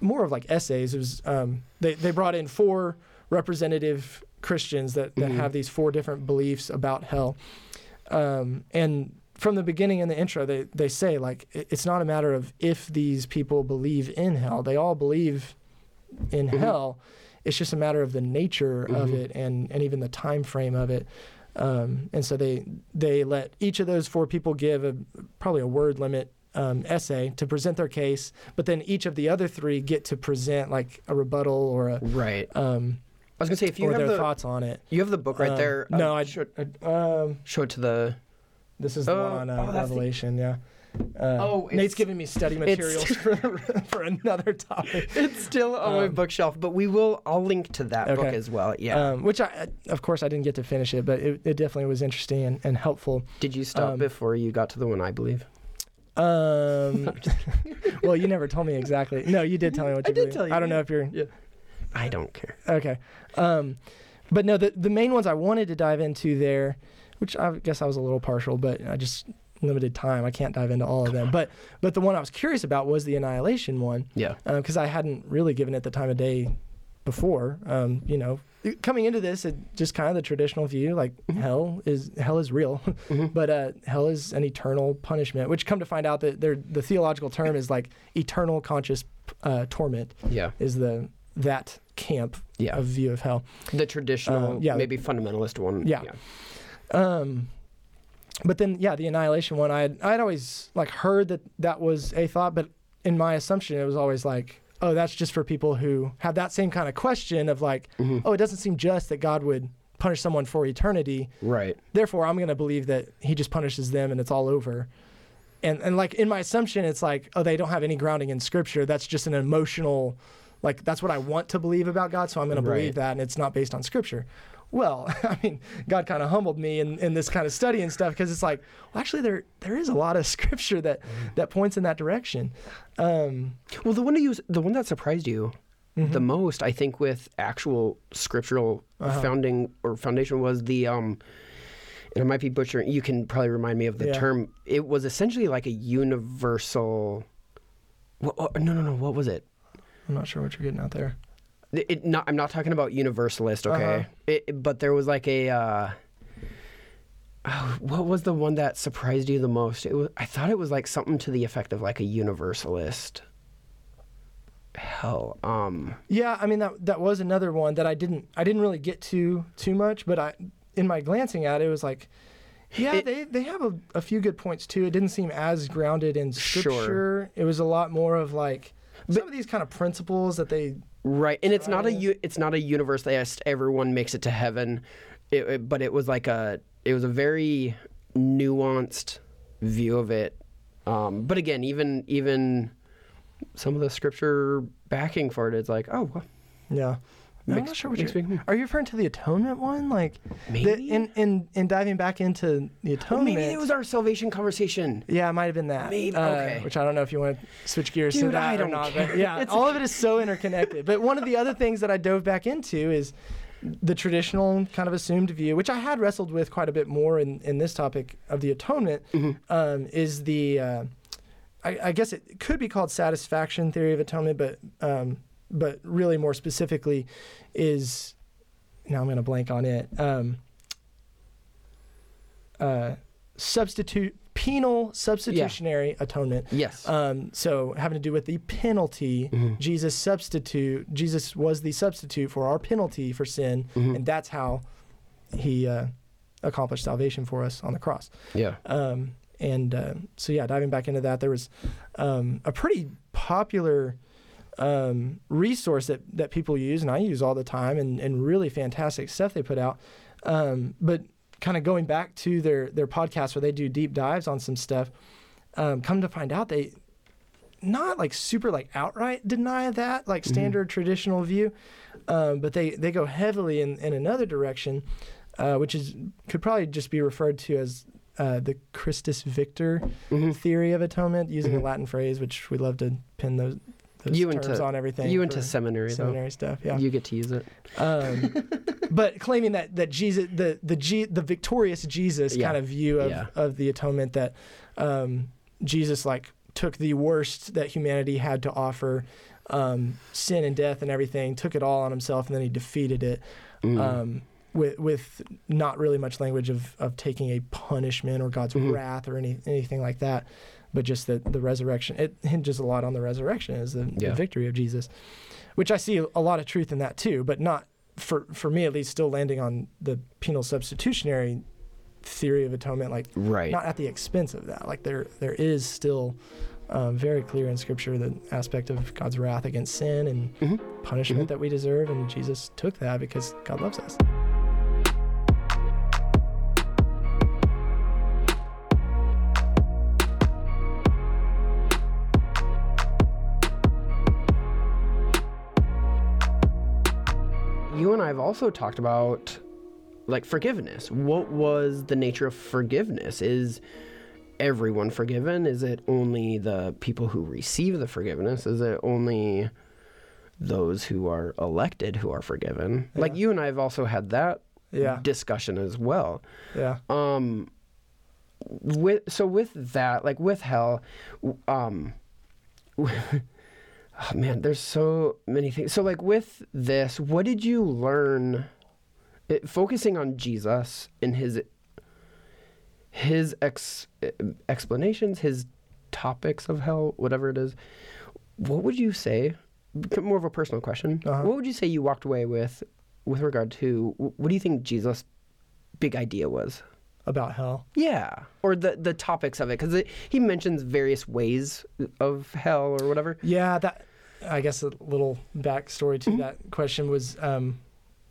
more of like essays. It was um, they they brought in four representative Christians that, that Mhm. have these four different beliefs about hell, um, and from the beginning in the intro, they they say like it- it's not a matter of if these people believe in hell. They all believe in Mhm. hell. It's just a matter of the nature of Mhm. it and and even the time frame of it. Um, and so they they let each of those four people give a probably a word limit um, essay to present their case, but then each of the other three get to present like a rebuttal or a Right. um, I was gonna say if you or have their the thoughts on it. you have the book right Um, there. no, I, show, um, show it to the. this is the Oh, one on uh, oh, that's the- Revelation. Yeah. Uh, Oh, Nate's giving me study materials <laughs> for, for another topic. <laughs> It's still on my Um, bookshelf, but we will. I'll link to that book as well. Yeah. Um, which I, of course, I didn't get to finish it, but it, it definitely was interesting and, and helpful. Did you stop um, before you got to the one I believe? Um, <laughs> well, you never told me exactly. No, you did tell me what you I did believe. tell you, I don't know if you're Yeah. I don't care. okay. Um, but no, the the main ones I wanted to dive into there, which I guess I was a little partial, but I just limited time. I can't dive into all of them. <sighs> But but the one I was curious about was the annihilation one Yeah. because I hadn't really given it the time of day before. Um, you know, coming into this, it just kind of the traditional view, like Mhm. hell is hell is real, Mhm. <laughs> but uh, hell is an eternal punishment. Which come to find out that the theological term is like eternal conscious uh, torment Yeah. is the that camp Yeah. of view of hell. The traditional, Uh, yeah. maybe fundamentalist one. Yeah. Um, but then, yeah, the annihilation one, I had, I'd always like heard that that was a thought, but in my assumption, it was always like, oh, that's just for people who have that same kind of question of like, Mhm. oh, it doesn't seem just that God would punish someone for eternity. Right. Therefore, I'm going to believe that He just punishes them and it's all over. And and like in my assumption, it's like, oh, they don't have any grounding in Scripture. That's just an emotional, like that's what I want to believe about God, so I'm going to Right. believe that, and it's not based on Scripture. Well, <laughs> I mean, God kind of humbled me in, in this kind of study and stuff because it's like, well, actually, there there is a lot of <laughs> Scripture that that points in that direction. Um, Well, the one that you, the one that surprised you mhm. the most, I think, with actual scriptural Uh-huh. founding or foundation was the um. And I might be butchering. You can probably remind me of the Yeah. term. It was essentially like a universal. What, what- no, no, no. What was it? I'm not sure what you're getting out there. It, not, I'm not talking about universalist, okay? Uh-huh. It, but there was like a. Uh, oh, what was the one that surprised you the most? It was. I thought it was like something to the effect of like a universalist. Hell, um, Yeah, I mean that that was another one that I didn't I didn't really get to too much, but I in my glancing at it, it was like, yeah, It- they they have a, a few good points too. It didn't seem as grounded in Sure. scripture. It was a lot more of like some of these kind of principles that they right, and it's not a it's not a universalist. Everyone makes it to heaven, it, it- but it was like a it was a very nuanced view of it. Um, but again, even even some of the scripture backing for it is like, oh, well, yeah. I'm not sure what you're. me- Are you referring to the atonement one? Like, the, maybe in in in diving back into the atonement. maybe it was our salvation conversation. Yeah, it might have been that. Maybe- Uh, okay. Which I don't know if you want to switch gears to that I or don't not. care. But yeah, <laughs> all of it is so interconnected. But one of the other things that I dove back into is the traditional kind of assumed view, which I had wrestled with quite a bit more in, in this topic of the atonement, Mhm. um, is the, uh, I, I guess it could be called satisfaction theory of atonement, but um, but really more specifically is, now I'm going to blank on it. Um, uh, substitute penal substitutionary atonement. Yes. Um, so having to do with the penalty, Mhm. Jesus substitute. Jesus was the substitute for our penalty for sin, Mhm. and that's how he uh, accomplished salvation for us on the cross. yeah. Um, and uh, so yeah, diving back into that, there was um, a pretty popular um, resource that, that people use, and I use all the time, and, and really fantastic stuff they put out. Um, but kind of going back to their their podcast where they do deep dives on some stuff, um, come to find out they not like super like outright deny that like Mhm. standard traditional view, um, but they they go heavily in, in another direction, uh, which is could probably just be referred to as uh, the Christus Victor Mhm. theory of atonement, using Mhm. a Latin phrase, which we love to pin those, those You terms into- on everything. You for went to seminary, seminary stuff, yeah. You get to use it. Um, <laughs> but claiming that that Jesus, the the G, the victorious Jesus Yeah. kind of view of, Yeah. of the atonement that um, Jesus like took the worst that humanity had to offer, um, sin and death and everything, took it all on himself, and then he defeated it Mm. um, with with not really much language of of taking a punishment or God's Mhm. wrath or any anything like that, but just the the resurrection. It hinges a lot on the resurrection as the, Yeah. the victory of Jesus, which I see a lot of truth in that too, but not for for me at least. Still landing on the penal substitutionary theory of atonement, like right. not at the expense of that. Like there there is still. Um, very clear in Scripture the aspect of God's wrath against sin and Mhm. punishment Mhm. that we deserve, and Jesus took that because God loves us. You and I have also talked about like forgiveness. What was the nature of forgiveness? Is everyone forgiven? Is it only the people who receive the forgiveness? Is it only those who are elected who are forgiven? Like you and I have also had that Yeah. discussion as well. Yeah. Um, with so with that, like with hell, um, <laughs> oh man, there's so many things. So like with this, what did you learn? It, focusing on Jesus and his his ex, explanations, his topics of hell, whatever it is. What would you say? More of a personal question. Uh-huh. What would you say you walked away with, with regard to what do you think Jesus' big idea was? About hell. Yeah, or the the topics of it, because he mentions various ways of hell or whatever. Yeah, that I guess a little backstory Mm-hmm. to that question was um,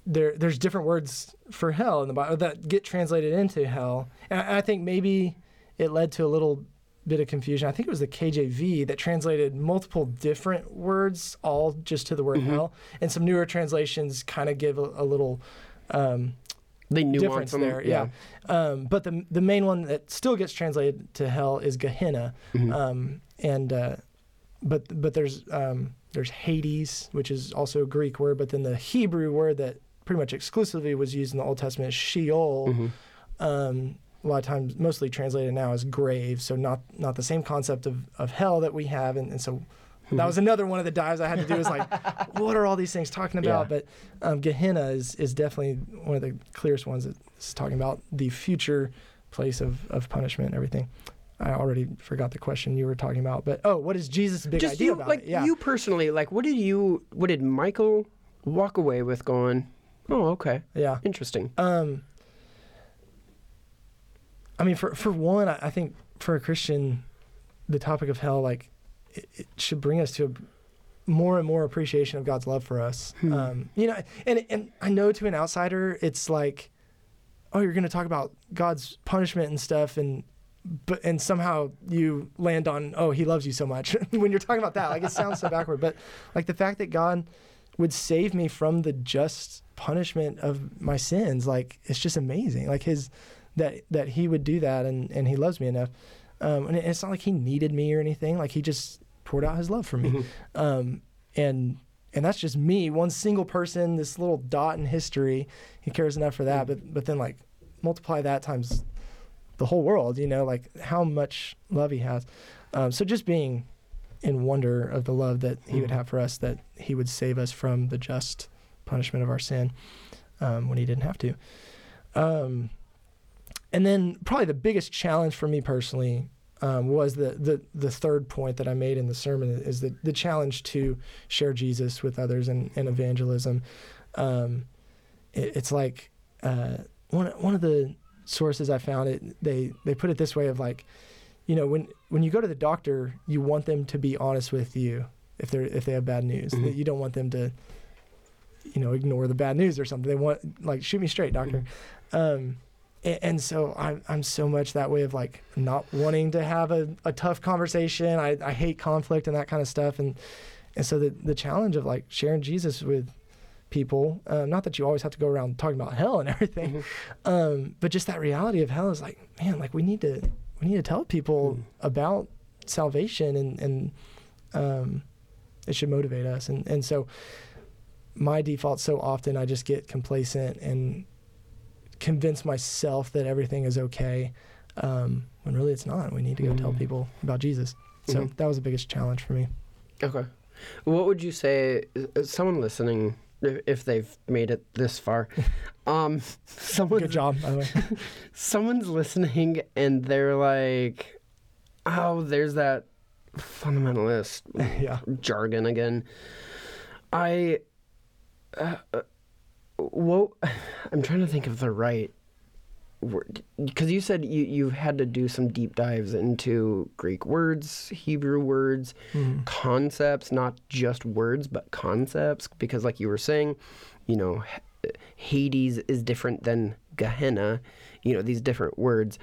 there. There's different words for hell in the Bible that get translated into hell, and I I think maybe it led to a little bit of confusion. I think it was the KJV that translated multiple different words all just to the word Mm-hmm. hell, and some newer translations kind of give a, a little. Um, They nuance difference there. Yeah. Um, but the the main one that still gets translated to hell is Gehenna, Mhm. um, and uh, but but there's um, there's Hades, which is also a Greek word, but then the Hebrew word that pretty much exclusively was used in the Old Testament is Sheol. Mhm. Um, a lot of times, mostly translated now as grave, so not not the same concept of, of hell that we have, and, and so that was another one of the dives I had to do. Is like, <laughs> what are all these things talking about? Yeah. But um, Gehenna is is definitely one of the clearest ones that's talking about the future place of, of punishment and everything. I already forgot the question you were talking about, but oh, what is Jesus' big Just idea you, about like it? Yeah, you personally, like what did you, what did Michael walk away with? Going, oh, okay, yeah. interesting. Um, I mean, for for one, I, I think for a Christian, the topic of hell, like, it, it should bring us to a more and more appreciation of God's love for us. Hmm. Um, you know, and and I know to an outsider, it's like, oh, you're going to talk about God's punishment and stuff, and but and somehow you land on, oh, He loves you so much <laughs> when you're talking about that. Like, it sounds so <laughs> backward, but like the fact that God would save me from the just punishment of my sins like it's just amazing. Like his that that he would do that and and he loves me enough. Um and it's not like he needed me or anything. Like he just poured out his love for me. Mhm. um and and that's just me one single person this little dot in history. He cares enough for that but but then like multiply that times the whole world you know like how much love he has um so just being in wonder of the love that he would Mhm. have for us that he would save us from the just punishment of our sin um, when he didn't have to. Um, and then probably the biggest challenge for me personally um, was the, the the third point that I made in the sermon is the the challenge to share Jesus with others and, and evangelism. Um, it, it's like uh, one one of the sources I found it they they put it this way of like, you know when when you go to the doctor you want them to be honest with you if they're if they have bad news. Mhm. that you don't want them to you know ignore the bad news or something. They want like shoot me straight doctor. Um and, and so I'm, I'm so much that way of like not wanting to have a, a tough conversation. I, I hate conflict and that kind of stuff. And and so the, the challenge of like sharing jesus with people uh, not that you always have to go around talking about hell and <laughs> everything Mhm. um, but just that reality of hell is like man like we need to we need to tell people Mm. about salvation and and um, it should motivate us and and so my default so often I just get complacent and convince myself that everything is okay um, when really it's not we need to go tell Mhm. people about Jesus so Mhm. that was the biggest challenge for me Okay. What would you say, uh, someone listening, if, they've made it this far, <laughs> um, someone's, good job by the way <laughs> someone's listening and they're like, oh, there's that fundamentalist <laughs> yeah jargon again. I, uh, uh, what, <sighs> I'm trying to think of the right. Because you said you, you've had to do some deep dives into Greek words, Hebrew words, Mhm. concepts, not just words, but concepts. Because, like you were saying, you know, Hades is different than Gehenna, you know, these different words.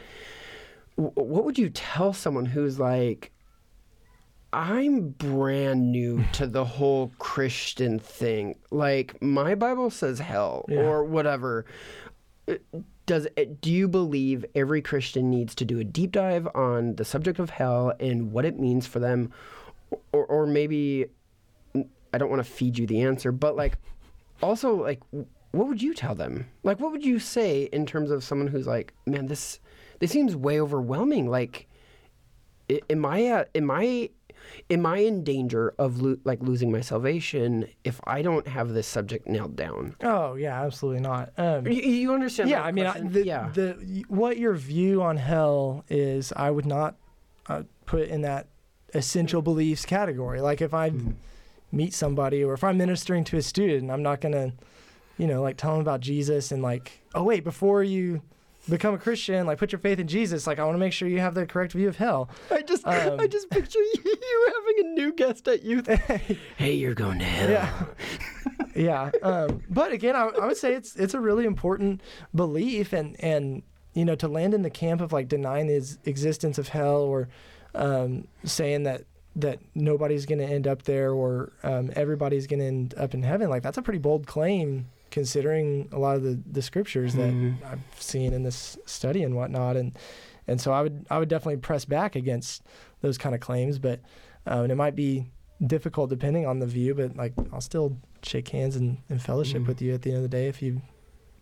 W- what would you tell someone who's like, I'm brand new <laughs> to the whole Christian thing. Like, my Bible says hell Yeah. or whatever. Does eh, do you believe every Christian needs to do a deep dive on the subject of hell and what it means for them, or or maybe I don't want to feed you the answer, but like also like what would you tell them? Like what would you say in terms of someone who's like, man, this this seems way overwhelming. Like, am I am I am I in danger of lo- like losing my salvation if I don't have this subject nailed down? Oh yeah, absolutely not. Um, You, you understand? yeah, I mean, I, the, yeah. the what your view on hell is, I would not uh, put in that essential beliefs category. Like if I Mhm. meet somebody or if I'm ministering to a student, I'm not gonna, you know, like tell them about Jesus and like, oh wait, before you become a Christian, like put your faith in Jesus. Like I want to make sure you have the correct view of hell. I just I Um, just picture you, <laughs> you having a new guest at youth. <laughs> hey, you're going to hell. Yeah. yeah. Um, but again, I, I would say it's it's a really important belief, and and you know to land in the camp of like denying the existence of hell or um, saying that that nobody's going to end up there or um, everybody's going to end up in heaven, like that's a pretty bold claim considering a lot of the, the scriptures that Mhm. I've seen in this study and whatnot, and and so I would I would definitely press back against those kind of claims, but uh, and it might be difficult depending on the view, but like I'll still shake hands and, and fellowship Mhm. with you at the end of the day if you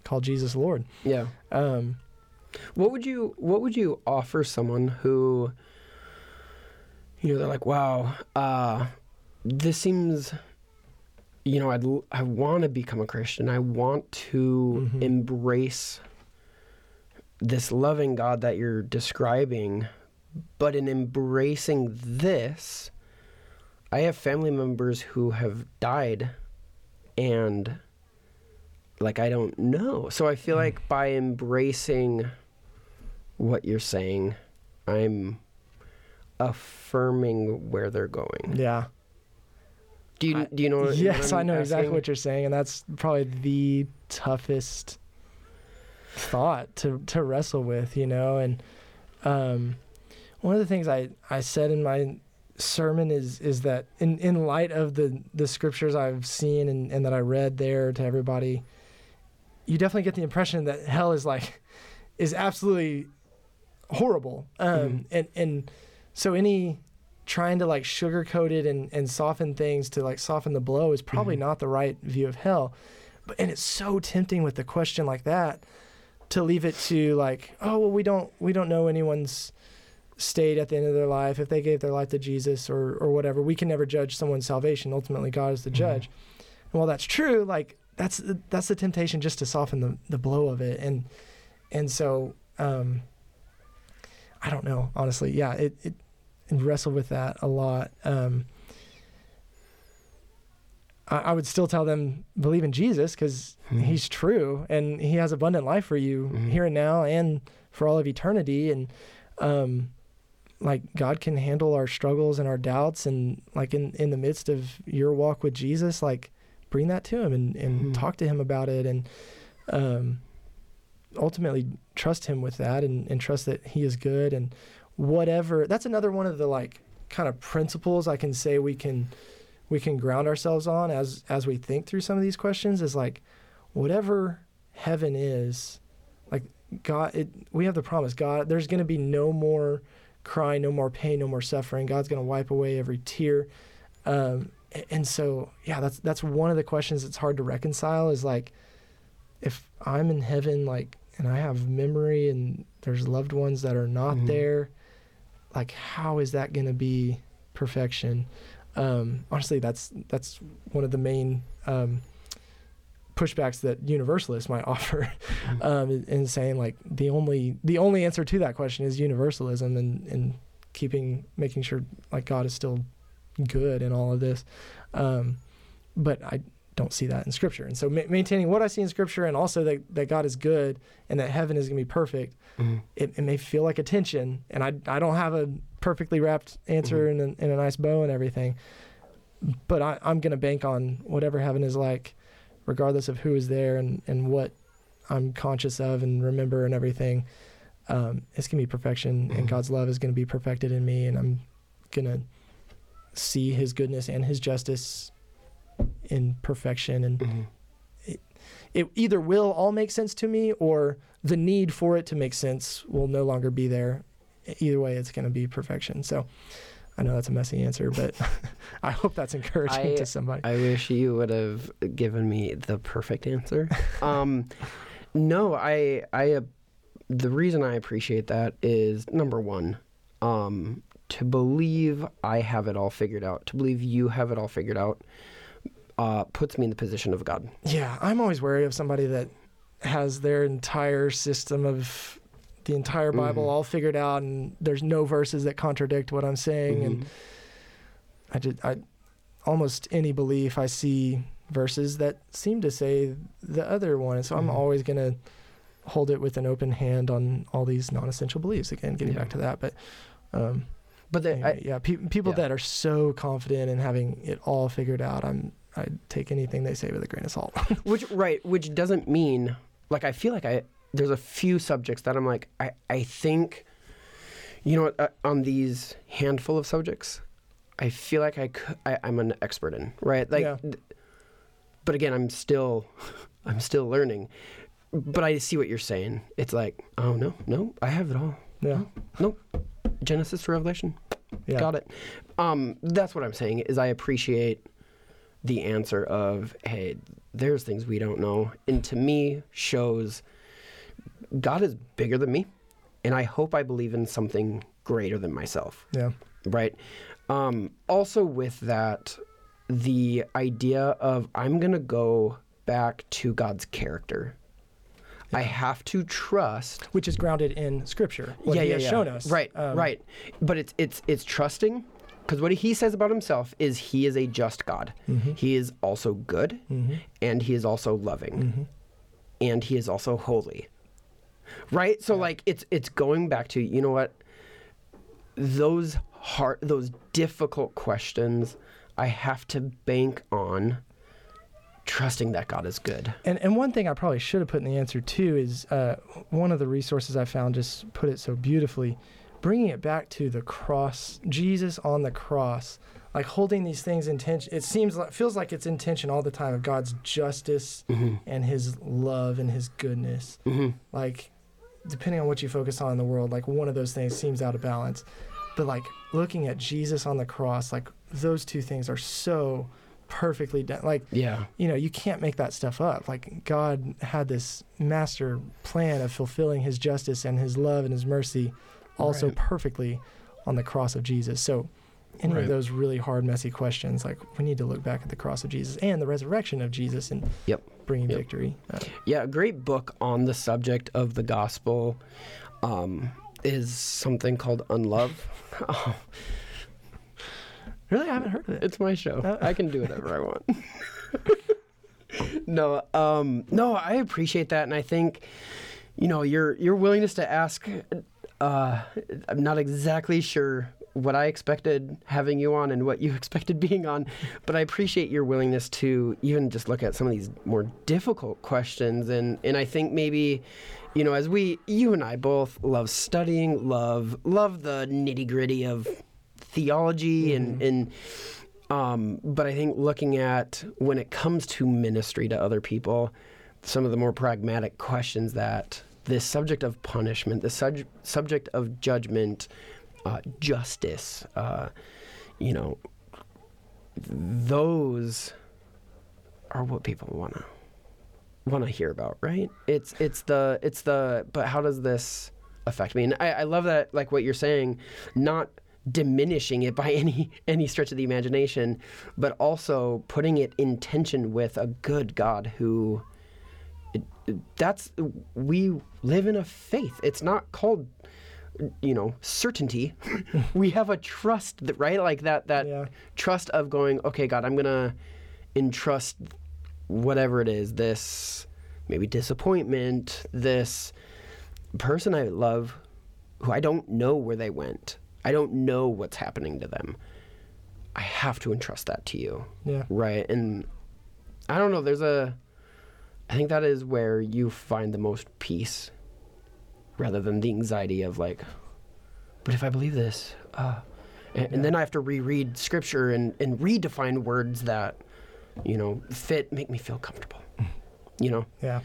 call Jesus Lord. Yeah. Um, What would you What would you offer someone who, you know, they're like, wow, uh, this seems, you know, I'd I want to become a Christian. I want to Mhm. embrace this loving God that you're describing, but in embracing this, I have family members who have died, and like I don't know. So I feel Mm. like by embracing what you're saying, I'm affirming where they're going. yeah. Do you I- do you know? what- yes, I know exactly what you're saying, and that's probably the toughest thought to to wrestle with, you know. And um, one of the things I I said in my sermon is is that in in light of the the scriptures I've seen and, and that I read there to everybody, you definitely get the impression that hell is like is absolutely horrible. Um, Mhm. and and so any trying to like sugarcoat it and, and soften things to like soften the blow is probably Mhm. not the right view of hell. But and it's so tempting with a question like that to leave it to like, oh well we don't we don't know anyone's state at the end of their life if they gave their life to Jesus or or whatever. We can never judge someone's salvation. Ultimately God is the Mhm. judge. And while that's true, like that's the, that's the temptation just to soften the, the blow of it. And and so um I don't know, honestly. Yeah, it, it and wrestle with that a lot. Um, I, I would still tell them believe in Jesus because Mhm. He's true and He has abundant life for you Mhm. here and now and for all of eternity. And um, like God can handle our struggles and our doubts and like in in the midst of your walk with Jesus, like bring that to Him and and Mhm. talk to Him about it and um, ultimately trust Him with that and and trust that He is good and whatever that's another one of the like kind of principles I can say we can we can ground ourselves on as as we think through some of these questions is like whatever heaven is like God it we have the promise God there's going to be no more crying no more pain no more suffering God's going to wipe away every tear um and so yeah that's that's one of the questions that's hard to reconcile is like if I'm in heaven like and I have memory and there's loved ones that are not Mhm. there like how is that going to be perfection um, honestly that's that's one of the main um, pushbacks that universalists might <laughs> offer Mhm. um, in, in saying like the only the only answer to that question is universalism and and keeping making sure like God is still good in all of this um, but I don't see that in scripture and so ma- maintaining what I see in scripture and also that, that God is good and that heaven is going to be perfect Mhm. it, it may feel like a tension and I, I don't have a perfectly wrapped answer in, a, in a nice bow and everything but I, I'm going to bank on whatever heaven is like regardless of who is there and, and what I'm conscious of and remember and everything um, it's going to be perfection Mhm. and God's love is going to be perfected in me and I'm going to see his goodness and his justice in perfection and Mhm. it either will all make sense to me or the need for it to make sense will no longer be there. Either way, it's going to be perfection. So I know that's a messy answer, but <laughs> I hope that's encouraging I- to somebody. I wish you would have given me the perfect answer. <laughs> um, no, I, I, uh, the reason I appreciate that is number one, um, to believe I have it all figured out, to believe you have it all figured out, uh, puts me in the position of God. Yeah, I'm always wary of somebody that has their entire system of the entire Bible Mhm. all figured out, and there's no verses that contradict what I'm saying. And Mhm. I just, I almost any belief I see verses that seem to say the other one, and so I'm Mhm. always gonna hold it with an open hand on all these non-essential beliefs. Again, getting Yeah. back to that, but. Um, But the, Anyway, I, yeah, pe- people yeah. that are so confident in having it all figured out, I'm I take anything they say with a grain of salt. <laughs> which right, which doesn't mean like I feel like I there's a few subjects that I'm like I I think you know what uh, on these handful of subjects I feel like I, cou- I I'm an expert in right? Like Yeah. th- but again I'm still <laughs> I'm still learning. But I see what you're saying. It's like oh no no I have it all. Yeah, Genesis to Revelation. Yeah, Got it. Um, that's what I'm saying is I appreciate the answer of hey, there's things we don't know, and to me shows God is bigger than me, and I hope I believe in something greater than myself. yeah, Right. Um, also, with that, the idea of I'm gonna go back to God's character. I have to trust which is grounded in Scripture. What he has shown us, Right, Um, right. But it's it's it's trusting because what he says about himself is he is a just God. Mm-hmm. He is also good, and he is also loving, Mm-hmm. and he is also holy. Right. So like it's it's going back to you know what those hard those difficult questions I have to bank on trusting that God is good. And and one thing I probably should have put in the answer too is uh, one of the resources I found just put it so beautifully, bringing it back to the cross, Jesus on the cross, like holding these things in tension. It seems like feels like it's in tension all the time of God's justice mm-hmm. and His love and His goodness. Mm-hmm. Like depending on what you focus on in the world, like one of those things seems out of balance. But like looking at Jesus on the cross, like those two things are so perfectly done. Like Yeah. you know, you can't make that stuff up. Like God had this master plan of fulfilling his justice and his love and his mercy also Right. perfectly on the cross of Jesus. So any Right. of those really hard, messy questions, like we need to look back at the cross of Jesus and the resurrection of Jesus and Yep. bringing Yep. victory. Uh, Yeah, a great book on the subject of the gospel um, is something called Unlove. Oh, <laughs> <laughs> really, I haven't heard of it. it's my show. Uh. I <laughs> can do whatever I want. no, um, no, I appreciate that, and I think you know your your willingness to ask. Uh, I'm not exactly sure what I expected having you on and what you <laughs> expected being on, but I appreciate your willingness to even just look at some of these more difficult questions. And, and I think maybe, you know, as we, you and I both love studying, love love the nitty gritty of theology and and um, but I think looking at when it comes to ministry to other people, some of the more pragmatic questions that this subject of punishment, the sub- subject of judgment, uh, justice, uh, you know, those are what people want to want to hear about, right? It's it's the it's the but how does this affect me? And I, I love that, like what you're saying, not diminishing it by <laughs> any any stretch of the imagination, but also putting it in tension with a good God who. That's we live in a faith. It's not called you know certainty <laughs> we have a trust that right like that that Yeah. trust of going okay god i'm gonna entrust whatever it is this maybe disappointment this person i love who i don't know where they went i don't know what's happening to them i have to entrust that to you Yeah. right and i don't know there's a i think that is where you find the most peace rather than the anxiety of like but if i believe this uh and, and then i have to reread scripture and, and redefine words that you know fit make me feel comfortable You know, Yeah.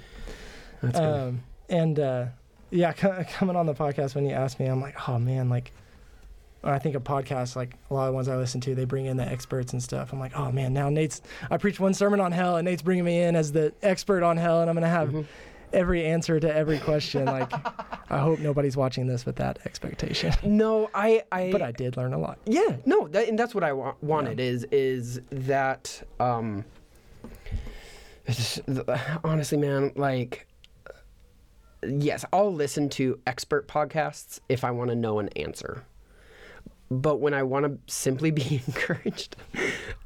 that's good. Um, and uh, yeah, co- <laughs> coming on the podcast when you asked me, I'm like, oh man, like when I think of podcasts, like a lot of the ones I listen to, they bring in the experts and stuff. I'm like, oh man, now Nate's. I preached one sermon on hell, and Nate's bringing me in as the expert on hell, and I'm gonna have Mhm. every answer to every question. Like, I hope nobody's watching this with that expectation. <laughs> no, I, I, But I did learn a lot. Yeah, no, that, and that's what I wa- wanted is is that um just- <sighs> honestly, man, like yes, I'll listen to expert podcasts if I want to know an answer. But when I want to simply be <laughs> encouraged,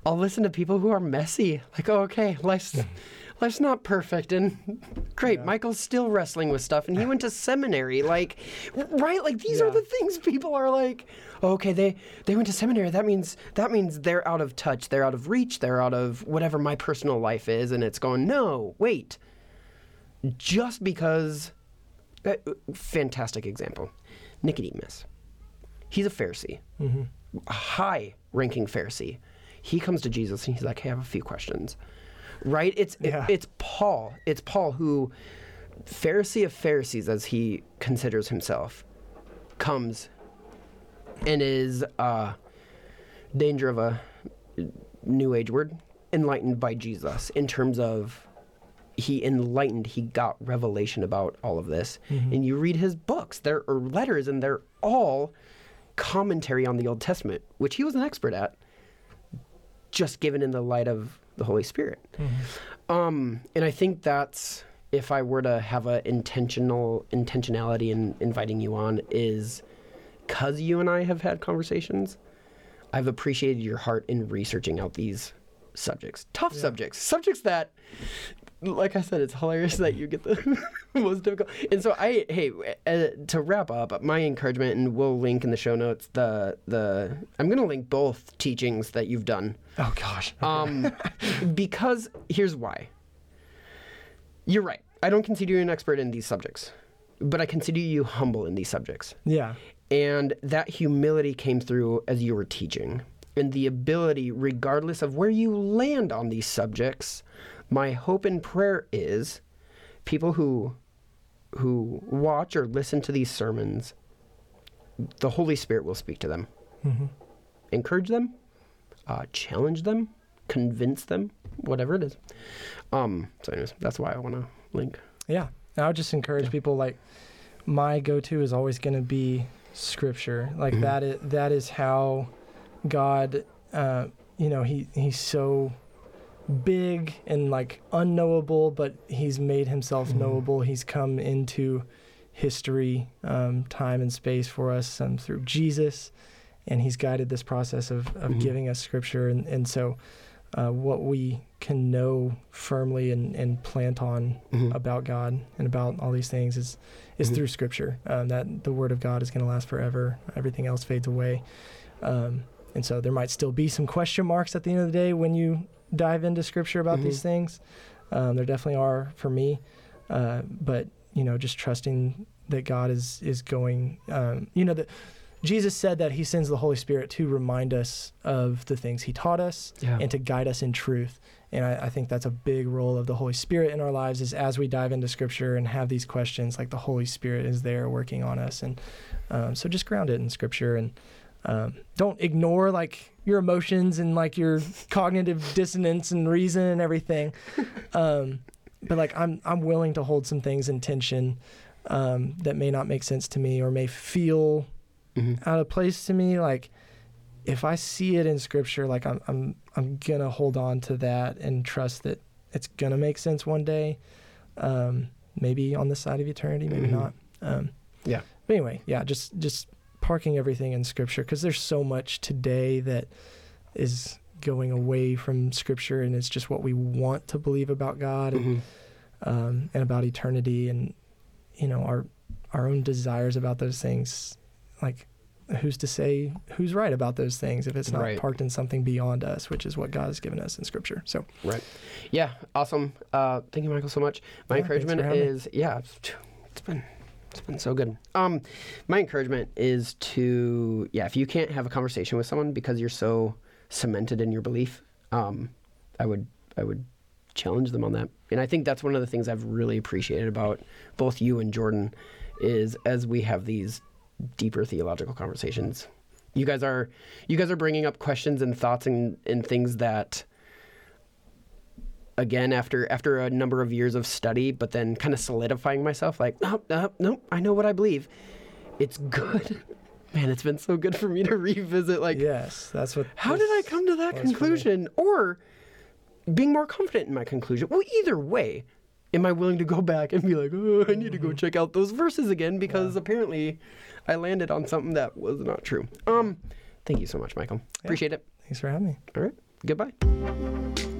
I'll listen to people who are messy. Like, oh, okay, life's <laughs> life's not perfect, and great, Michael's still wrestling with stuff, and he went to seminary. Like, right? Like these are the things people are like. "Oh, okay, they they went to seminary. That means that means they're out of touch. They're out of reach. They're out of whatever my personal life is, and it's going. No, wait. Just because. Uh, fantastic example, Nicodemus. He's a Pharisee, a high-ranking Pharisee. He comes to Jesus and he's like, "Hey, I have a few questions." Right? It's it- it's Paul. It's Paul who, Pharisee of Pharisees, as he considers himself, comes and is uh, danger of a new age word enlightened by Jesus in terms of he enlightened he got revelation about all of this and you read his books there are letters and they're all commentary on the old testament which he was an expert at just given in the light of the holy spirit. Um, and i think that's if i were to have a intentional intentionality in inviting you on is because you and i have had conversations i've appreciated your heart in researching out these subjects. Tough subjects. Subjects that like I said, it's hilarious that you get the <laughs> most difficult. And so I, hey, uh, to wrap up, my encouragement, and we'll link in the show notes the the. I'm gonna link both teachings that you've done, Oh gosh. um, <laughs> because here's why. You're right. I don't consider you an expert in these subjects, but I consider you humble in these subjects. yeah. And that humility came through as you were teaching. And the ability, regardless of where you land on these subjects, my hope and prayer is people who who watch or listen to these sermons, the Holy Spirit will speak to them. Encourage them, uh, challenge them, convince them, whatever it is. Um, so anyways, that's why I want to link. Yeah. I would just encourage people like my go-to is always going to be scripture. Like that is that is how God uh you know, he he's so big and like unknowable, but he's made himself knowable. He's come into history, um, time and space for us um, through Jesus, and he's guided this process of, of Mhm. giving us scripture. And, and so, uh, what we can know firmly and, and plant on Mhm. about God and about all these things is is Mhm. through Scripture. Um, that the Word of God is going to last forever. Everything else fades away, um, and so there might still be some question marks at the end of the day when you dive into Scripture about these Mhm. things. Um, there definitely are for me, uh, but you know, just trusting that God is is going. Um, you know that. Jesus said that he sends the Holy Spirit to remind us of the things he taught us Yeah. and to guide us in truth. And I, I think that's a big role of the Holy Spirit in our lives is as we dive into scripture and have these questions, like the Holy Spirit is there working on us. And um, so just ground it in scripture and um, don't ignore like your emotions and like your cognitive dissonance and reason and everything. <laughs> Um, but like I'm, I'm willing to hold some things in tension um, that may not make sense to me or may feel Mhm. out of place to me. Like if I see it in scripture, like I'm I'm I'm gonna hold on to that and trust that it's gonna make sense one day. Um, maybe on the side of eternity, maybe Mhm. not. Um, Yeah. But anyway, yeah, just just parking everything in scripture because there's so much today that is going away from scripture and it's just what we want to believe about God and Mhm. um, and about eternity and you know our our own desires about those things like who's to say who's right about those things if it's not Right. parked in something beyond us which is what god has given us in scripture so right, Yeah, awesome. Uh, thank you, Michael, so much. My Yeah, encouragement having me. is yeah, it's, it's been it's been so good. Um, my encouragement is to yeah, if you can't have a conversation with someone because you're so cemented in your belief, um, I would I would challenge them on that. And I think that's one of the things I've really appreciated about both you and Jordan is as we have these deeper theological conversations. You guys are you guys are bringing up questions and thoughts and, and things that again after after a number of years of study but then kind of solidifying myself like no no no I know what I believe. It's good. <laughs> Man, it's been so good for me to revisit like Yes, that's what. how did I come to that was for me. conclusion? Or being more confident in my conclusion. Well, either way, am I willing to go back and be like, oh, I need to go Mm-hmm. check out those verses again because apparently I landed on something that was not true. Um, thank you so much, Michael. Appreciate it. Thanks for having me. All right. Goodbye.